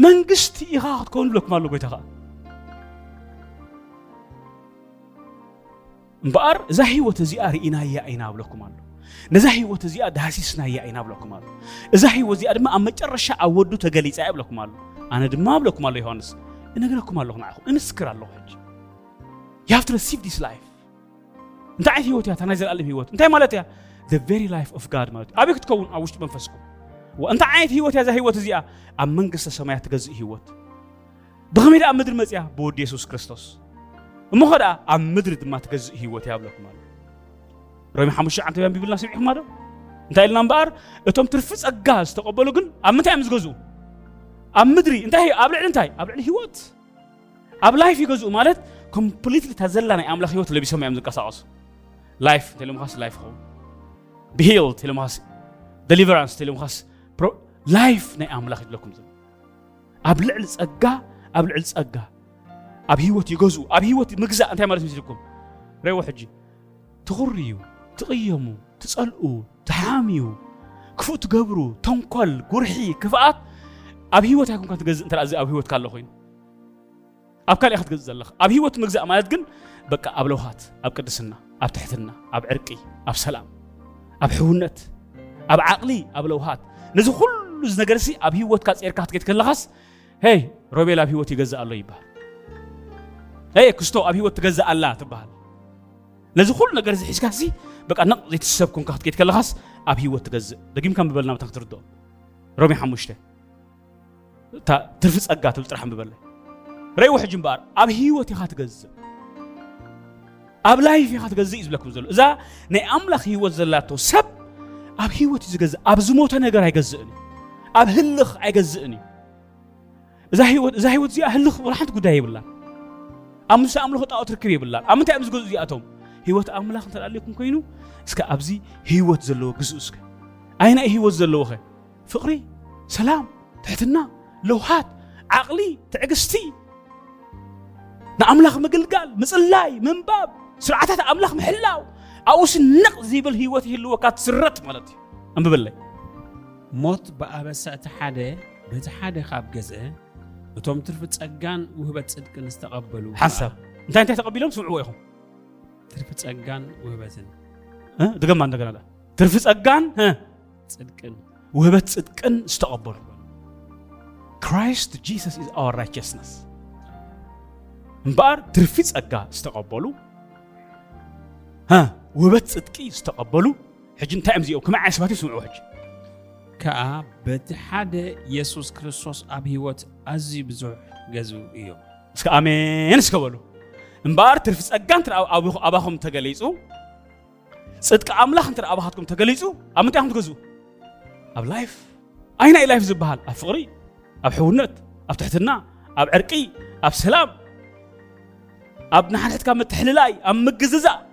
መንግስቲ ኢኻ ክትከውን ብለኩም ኣሎ ጎይታ ኸዓ እምበኣር እዛ ሂወት እዚኣ ርኢናያ ኢና ብለኩም ኣሎ ነዛ ሂወት እዚኣ ዳሃሲስናያ ኢና ብለኩም ኣሎ እዛ ሂወት እዚኣ ድማ ኣብ መጨረሻ ኣብ ወዱ ተገሊፃ እያ ብለኩም ኣሎ ኣነ ድማ ብለኩም ኣሎ ዮሃንስ እነግረኩም ኣለኹ ንዓኹም እንስክር ኣለኹ ሕጂ ዩ ሃቭ ቱ ረሲቭ ዲስ ላይፍ እንታይ ዓይነት ሂወት እያ እታ ናይ ዘለኣለም ሂወት እንታይ ማለት እያ the very life of god ማለት እዩ ኣበይ ክትከውን ኣብ ውሽጢ መንፈስኩም وانت عايت ህይወት ያዛ ህይወት እዚኣ ኣብ መንግስቲ ሰማያት ትገዝእ ህይወት ብኸመይ ደኣ ምድሪ መፅያ ብወዲ የሱስ ክርስቶስ እሞ ኸ ደኣ ኣብ ምድሪ ድማ ትገዝእ ህይወት እያ ኣብለኩም ኣሎ ሮሚ ሓሙሽተ ዓንተ ብያን ቢብልና ሰሚዕኹም ዶ እንታይ ኢልና እምበኣር እቶም ትርፊ ፀጋ ዝተቐበሉ ግን ኣብ ምንታይ እዮም ዝገዝኡ ኣብ ምድሪ እንታይ ኣብ ልዕሊ እንታይ ኣብ ልዕሊ ህይወት ኣብ ላይፍ ይገዝኡ ማለት ኮምፕሊትሊ እታ ዘላ ናይ ኣምላኽ ህይወት ለቢሶም እዮም ዝንቀሳቐሱ ላይፍ እንተኢሎም ኻስ ላይፍ ይኸውን ብሂል እንተኢሎም ኻስ ደሊቨራንስ እንተኢሎም ኻስ ላይፍ ናይ ኣምላኽ ይድለኩም ዘሎ ኣብ ልዕሊ ፀጋ ኣብ ልዕሊ ፀጋ ኣብ ሂወት ይገዝኡ ኣብ ሂወት ምግዛእ እንታይ ማለት መስልኩም ረይዎ ሕጂ ትኽርዩ ትቕየሙ ትጸልኡ ትሓምዩ ክፉእ ትገብሩ ተንኮል ጉርሒ ክፍኣት ኣብ ሂወት ኣይኩንካ ትገዝእ እንተ ኣብ ሂወትካ ኣሎ ኮይኑ ኣብ ካልእ ኢኻ ትገዝእ ዘለኻ ኣብ ሂወት ምግዛእ ማለት ግን በቃ ኣብ ለውሃት ኣብ ቅድስና ኣብ ትሕትና ኣብ ዕርቂ ኣብ ሰላም ኣብ ሕውነት ኣብ ዓቕሊ ኣብ ለውሃት ነዚ ኩሉ ኩሉ እዚ ነገር ሲ ኣብ ሂወትካ ፀርካ ትከት ከለኻስ ሄይ ሮቤል ኣብ ሂወት ይገዝእ ኣሎ ይበሃል ሄይ ክስቶ ኣብ ሂወት ትገዝእ ኣላ ትበሃል ነዚ ኩሉ ነገር ዝሒዝካ ሒዝካ ሲ በቃ ነቕ ዘይትሰብ ኩንካ ክትከት ከለኻስ ኣብ ሂወት ትገዝእ ደጊምካ ብበልና ታ ክትርድኦ ሮሜ ሓሙሽተ እታ ትርፊ ፀጋ ትብል ጥራሕ ምበለ ረእይዎ ሕጂ እምበኣር ኣብ ሂወት ኢኻ ትገዝእ ኣብ ላይፍ ኢኻ ትገዝእ እዩ ዝብለኩም ዘሎ እዛ ናይ ኣምላኽ ሂወት ዘላቶ ሰብ ኣብ ሂወት እዩ ዝገዝእ ኣብ ዝሞተ ነገር ኣይገዝእን እዩ ኣብ ህልኽ ኣይገዝእን እዩ እዛ ሂወት እዛ ሂወት እዚኣ ህልኽ ሓንቲ ጉዳይ የብላን ኣብ ምስ ኣምልኾ ጣዖት ርክብ የብላን ኣብ ምንታይ እዮም ዝገዝኡ እዚኣቶም ሂወት ኣምላኽ እንተደልየኩም ኮይኑ እስከ ኣብዚ ሂወት ዘለዎ ግዝኡ እስከ ኣይናይ ሂወት ዘለዎ ኸ ፍቕሪ ሰላም ትሕትና ለውሃት ዓቕሊ ትዕግስቲ ንኣምላኽ ምግልጋል ምፅላይ ምንባብ ስርዓታት ኣምላኽ ምሕላው ኣብኡስ ነቕ ዝብል ሂወት ይህልወካ ትስረት ማለት እዩ እንብብለይ ሞት ብኣበሳእቲ ሓደ በቲ ሓደ ካብ ገዝአ እቶም ትርፊ ፀጋን ውህበት ፅድቅን ዝተቐበሉ ሓሳብ እንታይ እንታይ ተቐቢሎም ስምዕዎ ኢኹም ትርፊ ፀጋን ውህበትን ድገማ እንደገና ትርፊ ፀጋን ፅድቅን ውህበት ፅድቅን ዝተቐበሉ ክራይስት ጂሰስ ኢዝ ኣወር ራይቸስነስ እምበኣር ትርፊ ፀጋ ዝተቐበሉ ውህበት ፅድቂ ዝተቐበሉ ሕጂ እንታይ እዮም እዚኦም ከመይ ዓይ ሰባት ይስምዑ ሕጂ كا بيت حدا يسوس كريستوس ابيوت ازي بزو غزو ايو اسك امين اسك بولو امبار ترفس اغان تر ابو اباهم تغليصو صدق املاح تر اباهاتكم تغليصو امتي هم تغزو اب لايف اين اي لايف زبحال افقري اب حونت اب تحتنا اب عرقي اب سلام اب نحنت كام تحللاي ام مغززا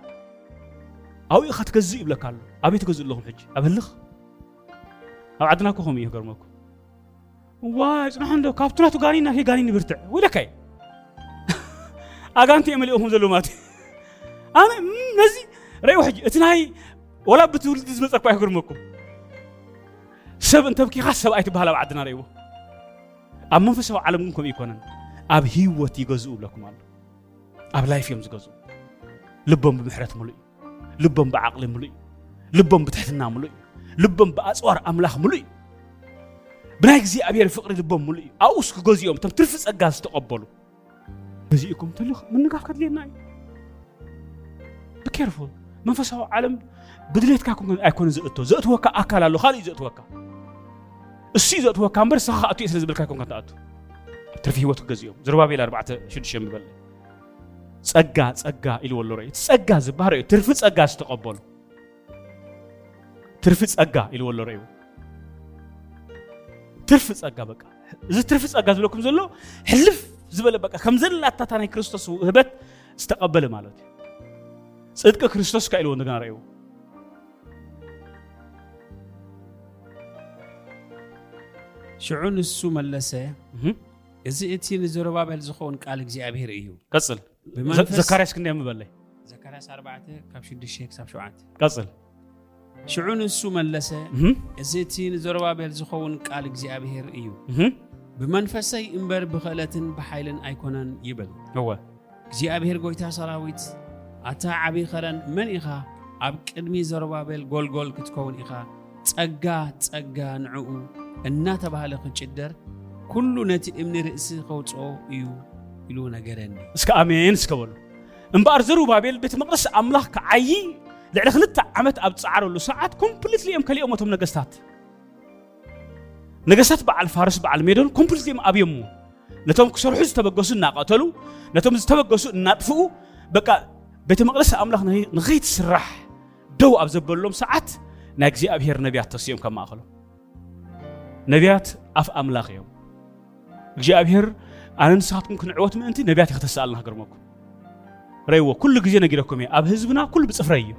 اوي خاتكزي يبلكال ابي تغزو لهم حج ابلخ ኣብ ዓድና ክኹም እዩ ገርመኩም ዋ ፅንሖ እንዶ ካብቲ ናቱ ጋኒ ናብ ጋኒ ንብርትዕ ወደካይ ኣጋንቲ እየ መሊኦኹም ዘሎ ማለት እዩ ኣነ ነዚ ርእዩ ሕጂ እቲ ናይ ወላ ብቲ ውልዲ ዝመፀኩ ኣይክርመኩም ሰብ እንተብኪኻ ሰብኣይ ትበሃል ኣብ ዓድና ርእይዎ ኣብ መንፈሳዊ ዓለም ግን ከምኡ ይኮነን ኣብ ሂወት ይገዝኡ ብለኩም ኣሎ ኣብ ላይፍ እዮም ዝገዝኡ ልቦም ብምሕረት ምሉእ እዩ ልቦም ብዓቕሊ ምሉእ እዩ ልቦም ብትሕትና ምሉእ እዩ ልቦም ብኣፅዋር ኣምላኽ ሙሉእ እዩ ብናይ እግዚኣብሔር ፍቕሪ ልቦም ሙሉእ እዩ ኣብኡ እስኪ ገዚኦም እቶም ትርፊ ፀጋ ዝተቐበሉ ገዚኡኩም ተልኽ ምንጋፍ ከድልየና እዩ ብኬርፉል መንፈሳዊ ዓለም ብድሌትካ ኣይኮነ ዘእቶ ዘእትወካ ኣካል ኣሎ ካልእ እዩ ዘእትወካ እሱ እዩ ዘእትወካ እምበር ስኻ ከኣቱ እየ ስለ ዝብልካ ይኮንካ ተኣቱ ትርፊ ሂወት ክገዚኦም ዘሩባቤል 4 6 ይበለ ፀጋ ፀጋ ኢልዎ ኣሎ ርእዩ እቲ ፀጋ ዝበሃል እዩ ትርፊ ፀጋ ዝተቐበሉ ትርፊ ጸጋ ኢልዎ ኣሎ ርእዩ ትርፊ ጸጋ በቃ እዚ ትርፊ ጸጋ ዝብለኩም ዘሎ ሕልፍ ዝበለ በቃ ከም ዘላታታ ናይ ክርስቶስ ህበት ዝተቐበለ ማለት እዩ ጽድቂ ክርስቶስ ካ ኢልዎ እንደገና ርእዩ ሽዑ ንሱ መለሰ እዚ እቲ ንዘረባበል ዝኸውን ቃል እግዚኣብሔር እዩ ቀጽል ዘካርያስ ክንደይ ምበለይ ዘካርያስ 4 ካብ 6 ክሳብ 7 ቀጽል ሽዑ ንሱ መለሰ እዚ እቲ ንዘረባቤል ዝኸውን ቃል እግዚኣብሔር እዩ ብመንፈሰይ እምበር ብኽእለትን ብሓይልን ኣይኮነን ይብል እወ እግዚኣብሔር ጎይታ ሰራዊት ኣታ ዓብዪ ኸረን መን ኢኻ ኣብ ቅድሚ ዘረባቤል ጎልጎል ክትከውን ኢኻ ጸጋ ጸጋ ንዕኡ እናተባህለ ክጭደር ኩሉ ነቲ እምኒ ርእሲ ኸውፅኦ እዩ ኢሉ ነገረኒ እስከ ኣሜን እስከበሉ እምበኣር ዘሩባቤል ቤተ መቕደስ ኣምላኽ ክዓይ لعل خلت عمت أب تسعر ولو ساعات كومبليتلي يوم كلي أمتهم نجستات نجستات بع الفارس بع الميدون كومبليتلي يوم أبي يومه نتوم كسرحز تبجسون ناقتلو نتوم تبجسون نطفو بقى بيت مقدس أملاك نغيت سرح دو أبز بلوم ساعات نجزي أبهر نبيات تسيم كم أخلو نبيات أف أملاك يوم جزي أبهر أنا نساتكم كن عوات من نبيات يختسأل نهجر ريو كل جزي نجيركم أبهزبنا كل بتصفر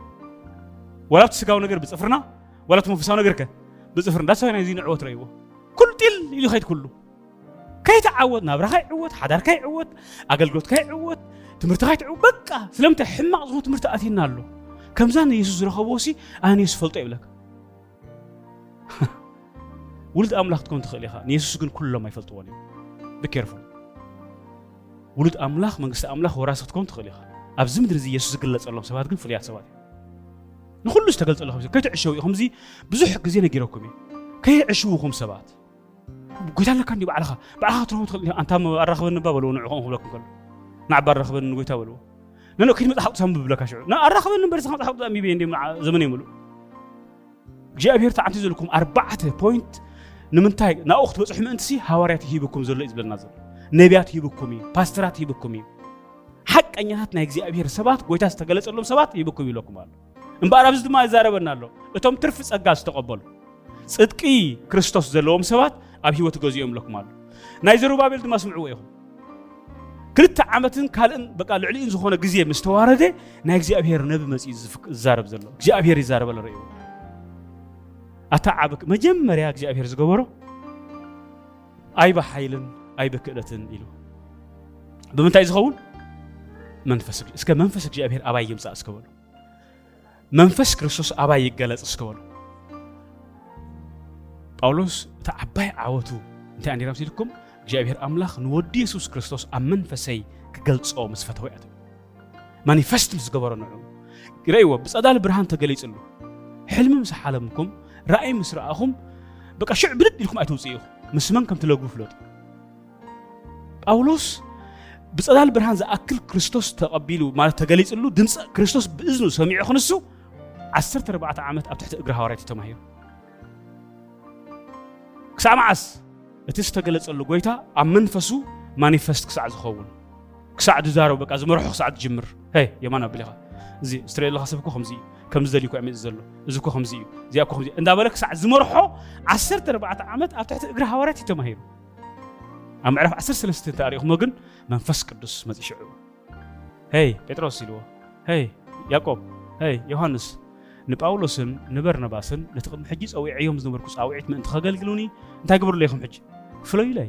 ولات سكاو نجر بصفرنا ولات مفسانا نجرك بصفرنا داسا هنا زين عوت ريبو كل تيل اللي خيت كله كي تعود نبرة كي عوت حدار كي عوت أقل قلت كي عوت تمرت كي تعود بقى سلام تحمى أظن تمرت أثين نالو كم زان يسوس رخبوسي أنا يسوس فلت إبلك ولد أملاك تكون تخليها يسوس كن كله ما يفلت وانيو بكيرفون ولد أملاخ من قصة أملاخ وراسك تكون تخليها أبزم درزي يسوس قلت الله سبات كن فليات سبات ንኩሉ ዝተገልፀሉ ከምዚ ከይትዕሸው እዩ ከምዚ ብዙሕ ግዜ ነጊረኩም እዩ ከይዕሽውኹም ሰባት ጎይታ ኣለካ እንዲ ባዕልኻ ባዕልኻ ክትረኽቡ ትኽእል ኣንታ ኣራኽበኒ ባ በልዎ ንዕኹም ክብለኩም ከሎ ንዓባ ኣራኽበኒ ጎይታ በልዎ ነኖ ከይድ መፅሓቅ ቅዱስ ኣንብብ ብለካ ሽዑ ኣራኽበኒ በርስኻ መፅሓቅ ቅዱስ ኣንቢበ እንዲ ዘመን የምሉእ እግዚኣብሔር ተዓንቲ ዘለኩም ኣርባዕተ ፖይንት ንምንታይ ናብኡ ክትበፅሑ ምእንቲ ሲ ሃዋርያት ይሂብኩም ዘሎ እዩ ዝብለና ዘሎ ነቢያት ይሂብኩም እዩ ፓስተራት ይሂብኩም እዩ ሓቀኛታት ናይ እግዚኣብሔር ሰባት ጎይታ ዝተገለፀሎም ሰባት ይሂብኩም ይብለኩም ኣሎ እምበኣር ኣብዚ ድማ ይዛረበና ኣሎ እቶም ትርፊ ጸጋ ዝተቐበሉ ጽድቂ ክርስቶስ ዘለዎም ሰባት ኣብ ሂወት ገዚኦም ለኩም ኣሎ ናይ ዘሩባቤል ድማ ስምዕዎ ኢኹም ክልተ ዓመትን ካልእን በቃ ልዕሊኡን ዝኾነ ግዜ ምስ ተዋረደ ናይ እግዚኣብሔር ነቢ መፅኡ ዝዛረብ ዘሎ እግዚኣብሔር ይዛረብ ኣሎ ርእዎ ኣታ ዓበ መጀመርያ እግዚኣብሔር ዝገበሮ ኣይ ብሓይልን ኣይ ብክእለትን ኢሉ ብምንታይ ዝኸውን መንፈስ እስከ መንፈስ እግዚኣብሔር ኣባይ ይምፃእ እስከበሉ መንፈስ ክርስቶስ አባይ ይገለጽ እስከሆነ ጳውሎስ እታ ዓባይ ዓወቱ እንታይ ኣንዲራም ሲልኩም እግዚኣብሔር ኣምላኽ ንወዲ የሱስ ክርስቶስ ኣብ መንፈሰይ ክገልጾ ምስ ፈተወ እያቶ ማኒፌስት ምስ ገበሮ ንዑ ረእይዎ ብፀዳል ብርሃን ተገሊፅሉ ሕልሚ ምስ ሓለምኩም ራእይ ምስ ረኣኹም በቃ ሽዕ ብልድ ኢልኩም ኣይትውፅእ ኢኹም ምስ መን ከም ትለግቡ ፍለጡ ጳውሎስ ብፀዳል ብርሃን ዝኣክል ክርስቶስ ተቐቢሉ ማለት ተገሊፅሉ ድምፂ ክርስቶስ ብእዝኑ ሰሚዑ ክንሱ عشرت أربعة عامات أبتحت إجرها وريت توما هيو كسا معس تيست تجلس اللو جويتا أم منفسو مانيفست كسا عز خون كسا عد زارو بك أزمر حو جمر هاي يا مانا بليها زي استري الله خسبكو خمزي كم زلي كو أمي زلو زكو خمزي زي أكو خمزي إن دابلك سا زمر حو عشرت أربعة عامات أبتحت إجرها وريت توما هيو أم عرف عشر سلست تاريخ مجن منفس كدوس مزيشعو هاي بيتروس هاي يعقوب هاي يوحنس ንጳውሎስን ንበርናባስን ነቲ ቅድሚ ሕጂ ፀዊዕዮም ዝነበርኩ ፃውዒት ምእንቲ ከገልግሉኒ እንታይ ግብርሉ ኢኹም ሕጂ ፍለዩ ኢለ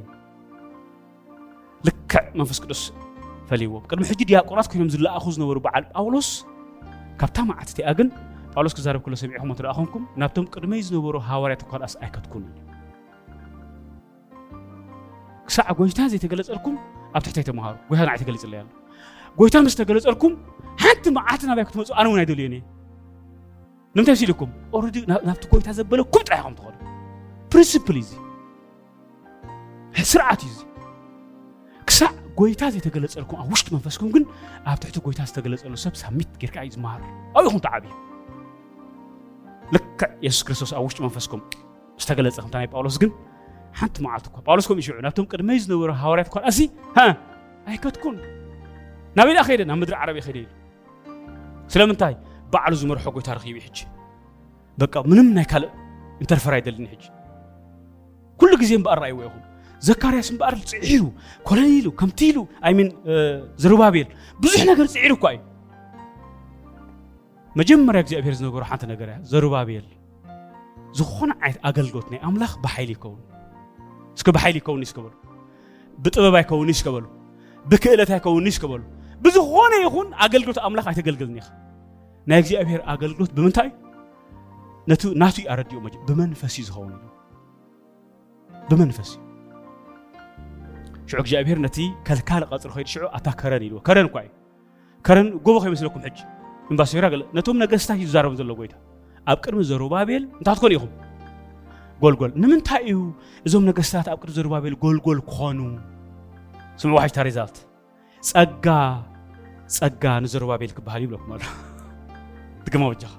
ልክዕ መንፈስ ቅዱስ ፈሊይዎም ቅድሚ ሕጂ ዲያቆናት ኮይኖም ዝለኣኹ ዝነበሩ በዓል ጳውሎስ ካብታ መዓት እቲኣ ግን ጳውሎስ ክዛረብ ከሎ ሰሚዕኹም ትረኣኹምኩም ናብቶም ቅድመይ ዝነበሩ ሃዋርያት እኳ ደኣስ ኣይከትኩን ክሳዕ ጎይታ ዘይተገለፀልኩም ኣብ ትሕተይ ተምሃሩ ጎይታ ንዓይ ተገሊፅለይ ኣሎ ጎይታ ምስ ተገለፀልኩም ሓንቲ መዓት ናባይ ክትመፁ ኣነ እውን ኣይደልዮን እየ ንምንታይ ሲኢሉ ኩም ኦረዲ ናብቲ ጎይታ ዘበለ ኩም ጥራይ ኹም ትኸዱ ፕሪንስፕል እዩ ስርዓት እዩ ክሳዕ ጎይታ ዘይተገለፀልኩም ኣብ ውሽጢ መንፈስኩም ግን ኣብ ትሕቲ ጎይታ ዝተገለፀሉ ሰብ ሳሚት ጌርካ እዩ ዝመሃር ኣብኡ ኹም ተዓብዩ ልክዕ የሱስ ክርስቶስ ኣብ ውሽጢ መንፈስኩም ዝተገለፀ ከምታ ናይ ጳውሎስ ግን ሓንቲ መዓልቲ እኳ ጳውሎስ ከምኡ ይሽዑ ናብቶም ቅድመይ ዝነበሩ ሃዋርያት እኳ ኣሲ ኣይከትኩን ናበይ ዳ ከይደ ናብ ምድሪ ዓረብ ከይደ ኢሉ ስለምንታይ ባዕሉ ዝመርሖ ጎይታ ረኺቡ ሕጂ በቃ ምንም ናይ ካልእ እንተርፈር ኣይደልኒ ሕጂ ኩሉ ግዜ እምበኣር ረኣይዎ ይኹን ዘካርያስ እምበኣር ፅዒሩ ኢሉ ኮለኒ ኢሉ ከምቲ ኢሉ ኣይሚን ዘሩባቤል ብዙሕ ነገር ፅዒሩ እኳ እዩ መጀመርያ እግዚኣብሔር ዝነገሮ ሓንቲ ነገር እያ ዘሩባቤል ዝኾነ ዓይነት ኣገልግሎት ናይ ኣምላኽ ብሓይሊ ይከውን እስከ ብሓይሊ ይከውን እዩ ዝከበሉ ብጥበብ ኣይከውን ይስከበሉ ብክእለት እዩ ዝከበሉ ብዝኾነ ይኹን ኣገልግሎት ኣምላኽ ኣይተገልግልኒ ኢኻ ناجي أبير أقل قلت بمنتاي نتو ناتو أرد يوم أجي بمنفسي زهون بمنفسي شعوك جاء أبير نتي كالكال قطر خير شعو أتا كرن يلو كرن كوي كرن قوة خير مثلكم حج من بس يراقل نتوم نقستا يزارب ذلو قويتا أبكر من زروبابيل نتاتكون يخم قول قول نمن تايو زوم نقستات أبكر زروبابيل قول قول كونو سمع واحد تاريزالت ጸጋ ጸጋ ንዘሩባቤል ክበሃል ይብለኩም ኣሎ دقم وجهه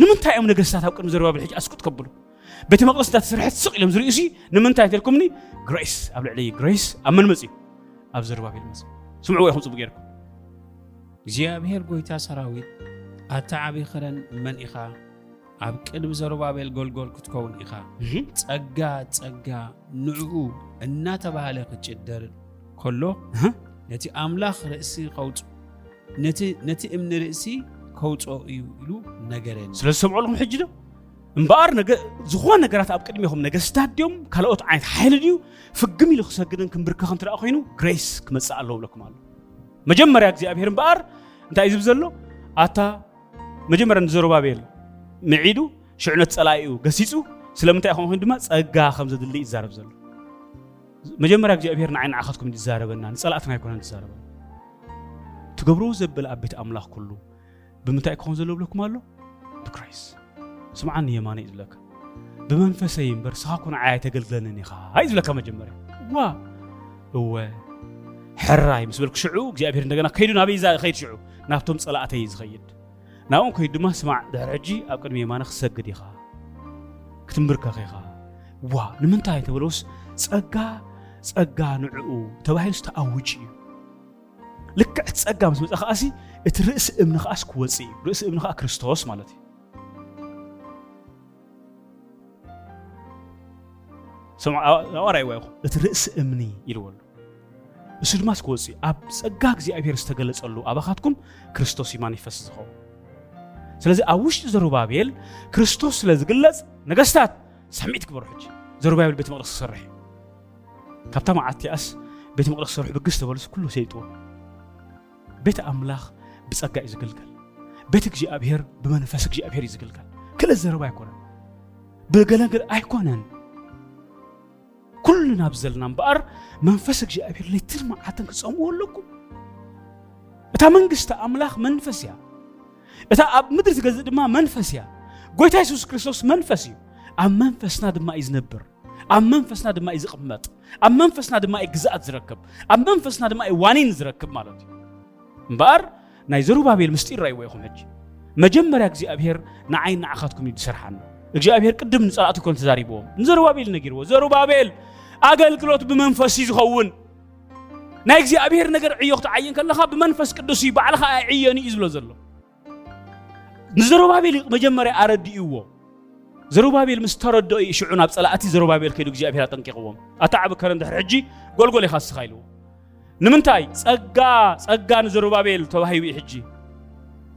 نمنتاي أم نجلسات أو كن زروا بالحج أسكت قبله بيت مقدس ده سرحت سق لم زروا نمن نمنتاي تلكمني غريس قبل علي غريس أمن مسي أب زروا بالمسي سمعوا يا خمسة بقيركم እግዚኣብሔር اتعبي ሰራዊት من اخا اب መን ኢኻ ኣብ ቅድሚ كتكون اخا ክትከውን ኢኻ نعو ጸጋ ንዕኡ እናተባሃለ كله نتي املاخ راسي قوت نتي نتي امن راسي ከውፅኦ እዩ ኢሉ ነገረኒ ስለ ዝሰምዐልኩም ሕጂ ዶ እምበኣር ዝኾነ ነገራት ኣብ ቅድሚኹም ነገስታት ድዮም ካልኦት ዓይነት ሓይሊ ድዩ ፍግም ኢሉ ክሰግድን ክምብርከኽ እንትደኣ ኮይኑ ግሬስ ክመፅእ ኣለዎ ብለኩም ኣሎ መጀመርያ እግዚኣብሔር እምበኣር እንታይ እዩ ዝብ ዘሎ ኣታ መጀመርያ ንዘሩባቤል ምዒዱ ሽዕነት ፀላኢ እዩ ገሲፁ ስለምንታይ ይኹም ኮይኑ ድማ ፀጋ ከም ዘድሊ ይዛረብ ዘሎ መጀመርያ እግዚኣብሔር ንዓይ ንዓኸትኩም ዝዛረበና ንፀላእትና ይኮነ ዝዛረበና ትገብርዎ ዘበለ ኣብ ቤት ኣምላኽ ኩሉ ብምንታይ ክኾን ዘለዎ ብለኩም ኣሎ ብክራይስ ስምዓኒ የማነ እዩ ዝብለካ ብመንፈሰይ እምበር ስኻ ዓያ ተገልግለንን ኢኻ እዩ ዝብለካ መጀመርያ ዋ እወ ሕራይ ምስ በልኩ ሽዑ እግዚኣብሔር እንደገና ከይዱ ናበይ ከይድ ሽዑ ናብቶም ፀላእተይ ዝኸይድ ናብኦም ከይዱ ድማ ስማዕ ድሕሪ ሕጂ ኣብ ቅድሚ የማነ ክሰግድ ኢኻ ክትምብርከኸ ኢኻ ዋ ንምንታይ ተብለውስ ፀጋ ፀጋ ንዕኡ ተባሂሉ ዝተኣውጭ እዩ ልክዕ ትፀጋ ምስ መፅእ ከዓሲ እቲ ርእሲ እምኒ ከዓስ ክወፅእ እዩ ርእሲ እምኒ ከዓ ክርስቶስ ማለት እዩ ኣዋራይ ዋ ይኹም እቲ ርእሲ እምኒ ኢልዎ ኣሎ እሱ ድማ ክወፅ እዩ ኣብ ፀጋ እግዚኣብሔር ዝተገለፀሉ ኣባኻትኩም ክርስቶስ እዩ ማኒፈስት ዝኸውን ስለዚ ኣብ ውሽጢ ዘሩባቤል ክርስቶስ ስለ ዝግለፅ ነገስታት ሳሚዒት ክበሩ ሕጂ ዘሩባቤል ቤተ መቕደስ ክሰርሕ እዩ ካብታ መዓልቲ ኣስ ቤተ መቕደስ ክሰርሑ ብግስ ተበሉስ ኩሉ ሰይጥዎ ቤተ ኣምላኽ ብፀጋ እዩ ዝግልገል ቤት እግዚኣብሄር ብመንፈስ እግዚኣብሄር እዩ ዝግልገል ክልል ዘረባ ኣይኮነን ብገለግል ኣይኮነን ኩሉ ናብ ዘለና እምበኣር መንፈስ እግዚኣብሄር ሌትን መዓልትን ክፀምዎ ኣለኩም እታ መንግስቲ ኣምላኽ መንፈስ እያ እታ ኣብ ምድሪ ዝገዝእ ድማ መንፈስ እያ ጎይታ የሱስ ክርስቶስ መንፈስ እዩ ኣብ መንፈስና ድማ እዩ ዝነብር ኣብ መንፈስና ድማ እዩ ዝቕመጥ ኣብ መንፈስና ድማ እዩ ግዛኣት ዝረክብ ኣብ መንፈስና ድማ እዩ ዋኒን ዝረክብ ማለት እዩ እምበር ናይ ዘሩባቤል ምስጢር ረእይዎ ኢኹም ሕጂ መጀመርያ እግዚኣብሔር ንዓይን ንዓኻትኩም እዩ ዝሰርሓና እግዚኣብሔር ቅድም ንፀላእቱ ከም ተዛሪብዎም ንዘሩባቤል ነጊርዎ ዘሩባቤል ኣገልግሎት ብመንፈስ እዩ ዝኸውን ናይ እግዚኣብሔር ነገር ዕዮ ክትዓይን ከለኻ ብመንፈስ ቅዱስ እዩ ባዕልኻ ኣዕየኒ እዩ ዝብሎ ዘሎ ንዘሩባቤል መጀመርያ ኣረዲእዎ ዘሩባቤል ምስ ተረድኦ እዩ ሽዑ ናብ ፀላእቲ ዘሩባቤል ከይዱ እግዚኣብሔር ኣጠንቂቕዎም ኣታዕቢ ከረ ንድሕሪ ሕጂ ጎልጎል ኢኻ ስኻ ኢልዎ ንምንታይ ጸጋ ጸጋን ዘሩባቤል ተባሂቡ እዩ ሕጂ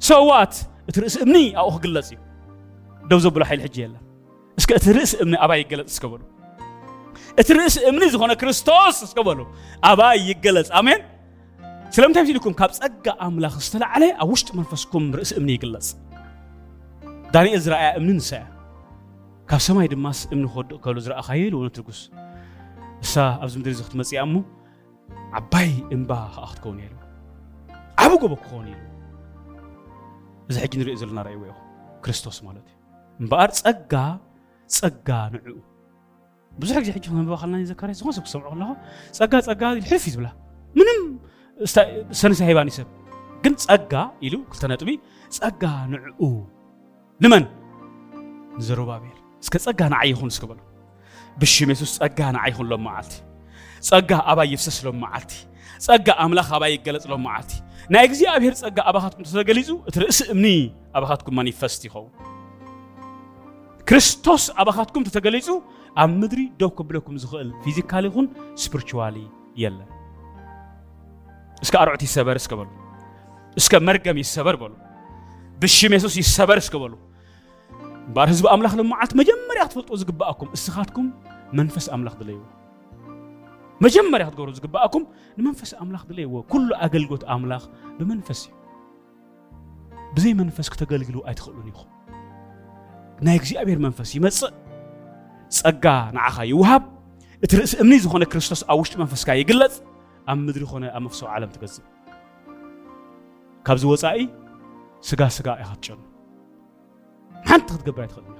ሰዋት እቲ ርእሲ እምኒ ኣብኡ ክግለጽ እዩ ደው ዘብሎ ሓይል ሕጂ የለን እስከ እቲ ርእሲ እምኒ ኣባይ ይገለጽ እስከ በሉ እቲ ርእሲ እምኒ ዝኾነ ክርስቶስ እስከ በሉ ኣባይ ይገለጽ ኣሜን ስለምንታይ ኢልኩም ካብ ጸጋ ኣምላኽ ዝተላዕለ ኣብ ውሽጢ መንፈስኩም ርእሲ እምኒ ይግለጽ ዳንኤል ዝረኣያ እምኒ ንሳ እያ ካብ ሰማይ ድማስ እምኒ ክወድቕ ከሉ ዝረኣኻዮ ኢሉ እውነ ትርጉስ እሳ ኣብዚ ምድሪ እዚ ክትመፅያ እሞ ዓባይ እምባ ከዓ ክትከውን እያ ዓብ ጎቦ ክኸውን ኢሉ እዚ ሕጂ ንሪኦ ዘለና ርእይዎ ይኹ ክርስቶስ ማለት እዩ እምበኣር ፀጋ ፀጋ ንዕኡ ብዙሕ ግዜ ሕጂ ክንበብ ከለና ዘካርያ ዝኾነ ሰብ ክሰምዖ ከለኹ ፀጋ ፀጋ ኢሉ ሕልፍ እዩ ዝብላ ምንም ሰነሳ ሂባን እዩ ሰብ ግን ፀጋ ኢሉ ክልተ ነጥቢ ፀጋ ንዕኡ ንመን ንዘሩባቤል እስከ ፀጋ ንዓይ ይኹን ስክበሉ ብሽም የሱስ ፀጋ ንዓይ ይኹን ሎም መዓልቲ እዩ ጸጋ አባ ይፍሰስሎም መዓልቲ ጸጋ ኣምላኽ ኣባ ይገለጽሎም መዓልቲ ናይ እግዚኣብሔር ጸጋ ኣባኻትኩም ተተገሊጹ እቲ ርእሲ እምኒ ኣባኻትኩም ማን ይፈስት ይኸውን ክርስቶስ ኣባኻትኩም ተተገሊጹ ኣብ ምድሪ ደው ከብለኩም ዝኽእል ፊዚካሊ ይኹን ስፕሪችዋሊ የለን እስከ ኣርዑት ይሰበር እስከ በሉ እስከ መርገም ይሰበር በሉ ብሽም የሱስ ይሰበር እስከ በሉ እምበር ህዝቢ ኣምላኽ ሎመዓልቲ መጀመርያ ክትፈልጦ ዝግባኣኩም እስኻትኩም መንፈስ ኣምላኽ ድለይዎ መጀመርያ ክትገብሮ ዝግባኣኩም ንመንፈስ ኣምላኽ ድለይዎ ኩሉ ኣገልግሎት ኣምላኽ ብመንፈስ እዩ ብዘይ መንፈስ ክተገልግሉ ኣይትኽእሉን ኢኹም ናይ እግዚኣብሔር መንፈስ ይመፅእ ፀጋ ንዓኻ ይውሃብ እቲ ርእሲ እምኒ ዝኾነ ክርስቶስ ኣብ ውሽጢ መንፈስካ ይግለፅ ኣብ ምድሪ ኾነ ኣብ መፍሰዊ ዓለም ትገዝእ ካብዚ ወፃኢ ስጋ ስጋ ኢኻ ትጨኑ ሓንቲ ክትገብር ኣይትኽእልን ኢኻ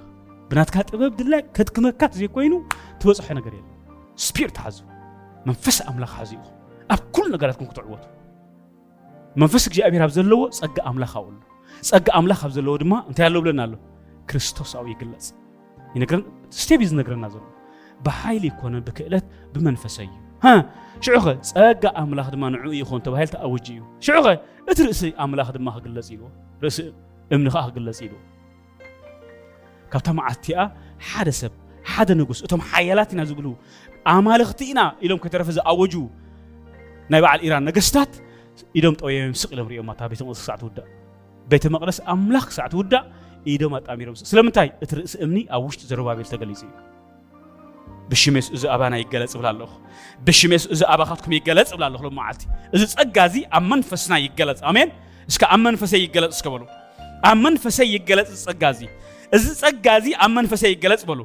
ብናትካ ጥበብ ድላይ ከትክመካት ዘይኮይኑ ትበፅሖ ነገር የለ ስፒር ሓዝቡ መንፈስ ኣምላኽ ሓዚኡ ኣብ ኩሉ ነገራትኩም ክትዕወቱ መንፈስ እግዚኣብሔር ኣብ ዘለዎ ፀጋ ኣምላኽ ኣብኡ ኣሎ ፀጋ ኣምላኽ ኣብ ዘለዎ ድማ እንታይ ኣለዎ ብለና ኣሎ ክርስቶስ ኣብኡ ይግለፅ ይነግረን ስቴብ እዩ ዝነግረና ዘሎ ብሓይሊ ይኮነን ብክእለት ብመንፈሰ እዩ ሽዑ ኸ ፀጋ ኣምላኽ ድማ ንዕኡ ይኹን ተባሂሉ ተኣውጅ እዩ ሽዑ ኸ እቲ ርእሲ ኣምላኽ ድማ ክግለፅ ኢልዎ ርእሲ እምኒ ከዓ ክግለፅ ኢልዎ ካብታ መዓልቲ ሓደ ሰብ ሓደ ንጉስ እቶም ሓያላት ኢና ዝብሉ ኣማልኽቲ ኢና ኢሎም ከተረፈ ዝኣወጁ ናይ በዓል ኢራን ነገስታት ኢዶም ጠወዮም ስቕ ኢሎም ሪኦም ቤተ መቅደስ ክሳዕ ትውዳእ ቤተ መቅደስ ኣምላኽ ክሳዕ ትውዳእ ኢዶም ኣጣሚሮም ስለምንታይ እቲ ርእሲ እምኒ ኣብ ውሽጢ ዘሩባቤል ተገሊፁ እዩ ብሽሜስ እዚ ኣባና ይገለፅ ብላ ኣለኹ ብሽሜስ እዚ ኣባኻትኩም ይገለፅ ብላ ኣለኹ መዓልቲ እዚ ፀጋ እዚ ኣብ መንፈስና ይገለፅ ኣሜን እስካ ኣብ መንፈሰይ ይገለፅ እስከበሉ ኣብ መንፈሰይ ይገለፅ እዚ ፀጋ እዚ እዚ ፀጋ እዚ ኣብ መንፈሰይ ይገለፅ በሉ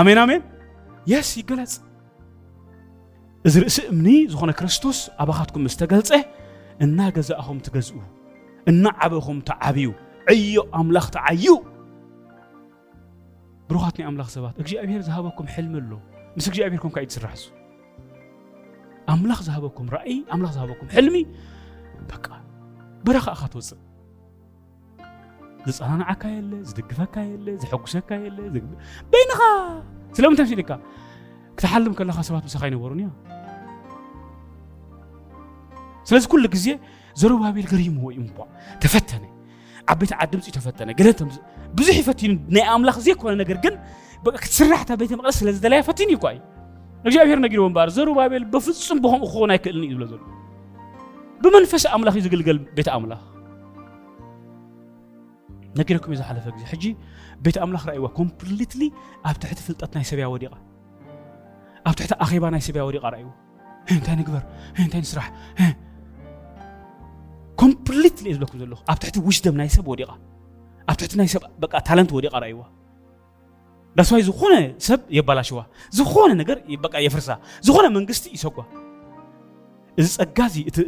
ኣሜን ኣሜን የስ ይገለጽ እዚ ርእሲ እምኒ ዝኾነ ክርስቶስ ኣባኻትኩም ምስ ተገልጸ እናገዛእኹም ትገዝኡ እናዓበኹም ተዓብዩ ዕዮ ኣምላኽ ተዓዩ ብሩኻት ናይ ኣምላኽ ሰባት እግዚኣብሔር ዝሃበኩም ሕልሚ ኣሎ ምስ እግዚኣብሔር ኮንካ እዩ ትስራሕ ሱ ኣምላኽ ዝሃበኩም ራእይ ኣምላኽ ዝሃበኩም ሕልሚ በቃ በረኻ ኢኻ ትወፅእ ዝፀናንዓካ የለ ዝድግፈካ የለ ዝሐጉሰካ የለ በይንኻ ስለምንታይ ሲልካ ክትሓልም ከለኻ ሰባት ምሳኻ ይነበሩን እያ ስለዚ ኩሉ ግዜ ዘሩባቤል ገሪምዎ እዩ እኳ ተፈተነ ኣብ ቤት ዓዲ ምፅኡ ተፈተነ ገለ ብዙሕ ይፈቲኑ ናይ ኣምላኽ ዘይኮነ ነገር ግን ክትስራሕታ ቤተ መቅደስ ስለ ዝደለያ ፈቲኑ እዩ ኳ እዩ እግዚኣብሔር ነጊርዎ እምበር ዘሩባቤል ብፍፁም ብከምኡ ክኾን ኣይክእልኒ እዩ ዝብሎ ዘሎ ብመንፈስ ኣምላኽ እዩ ዝግልገል ቤተ ኣምላኽ ነጊረኩም እዩ ዝሓለፈ ግዜ ሕጂ ቤተ ኣምላኽ ረእይዋ ኮምፕሊትሊ ኣብ ትሕቲ ፍልጠት ናይ ሰብያ ወዲቓ ኣብ ትሕቲ ኣኼባ ናይ ሰብያ ወዲቓ ረእይዎ እንታይ ንግበር እንታይ ንስራሕ ኮምፕሊትሊ እየ ዝብለኩም ዘለኹ ኣብ ትሕቲ ውሽደም ናይ ሰብ ወዲቓ ኣብ ትሕቲ ናይ ሰብ በቃ ታለንት ወዲቓ ረእይዋ ዳስዋይ ዝኾነ ሰብ የባላሽዋ ዝኾነ ነገር በቃ የፍርሳ ዝኾነ መንግስቲ ይሰጓ እዚ ፀጋ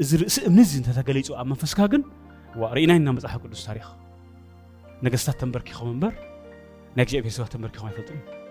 እዚ ርእሲ እምኒ እዚ እንተተገሊፁ ኣብ መንፈስካ ግን ዋ ርኢናይ ና መፅሓፍ ቅዱስ ታሪክ نجستات تنبركي خو منبر نجي ابي سوات تنبركي خو ما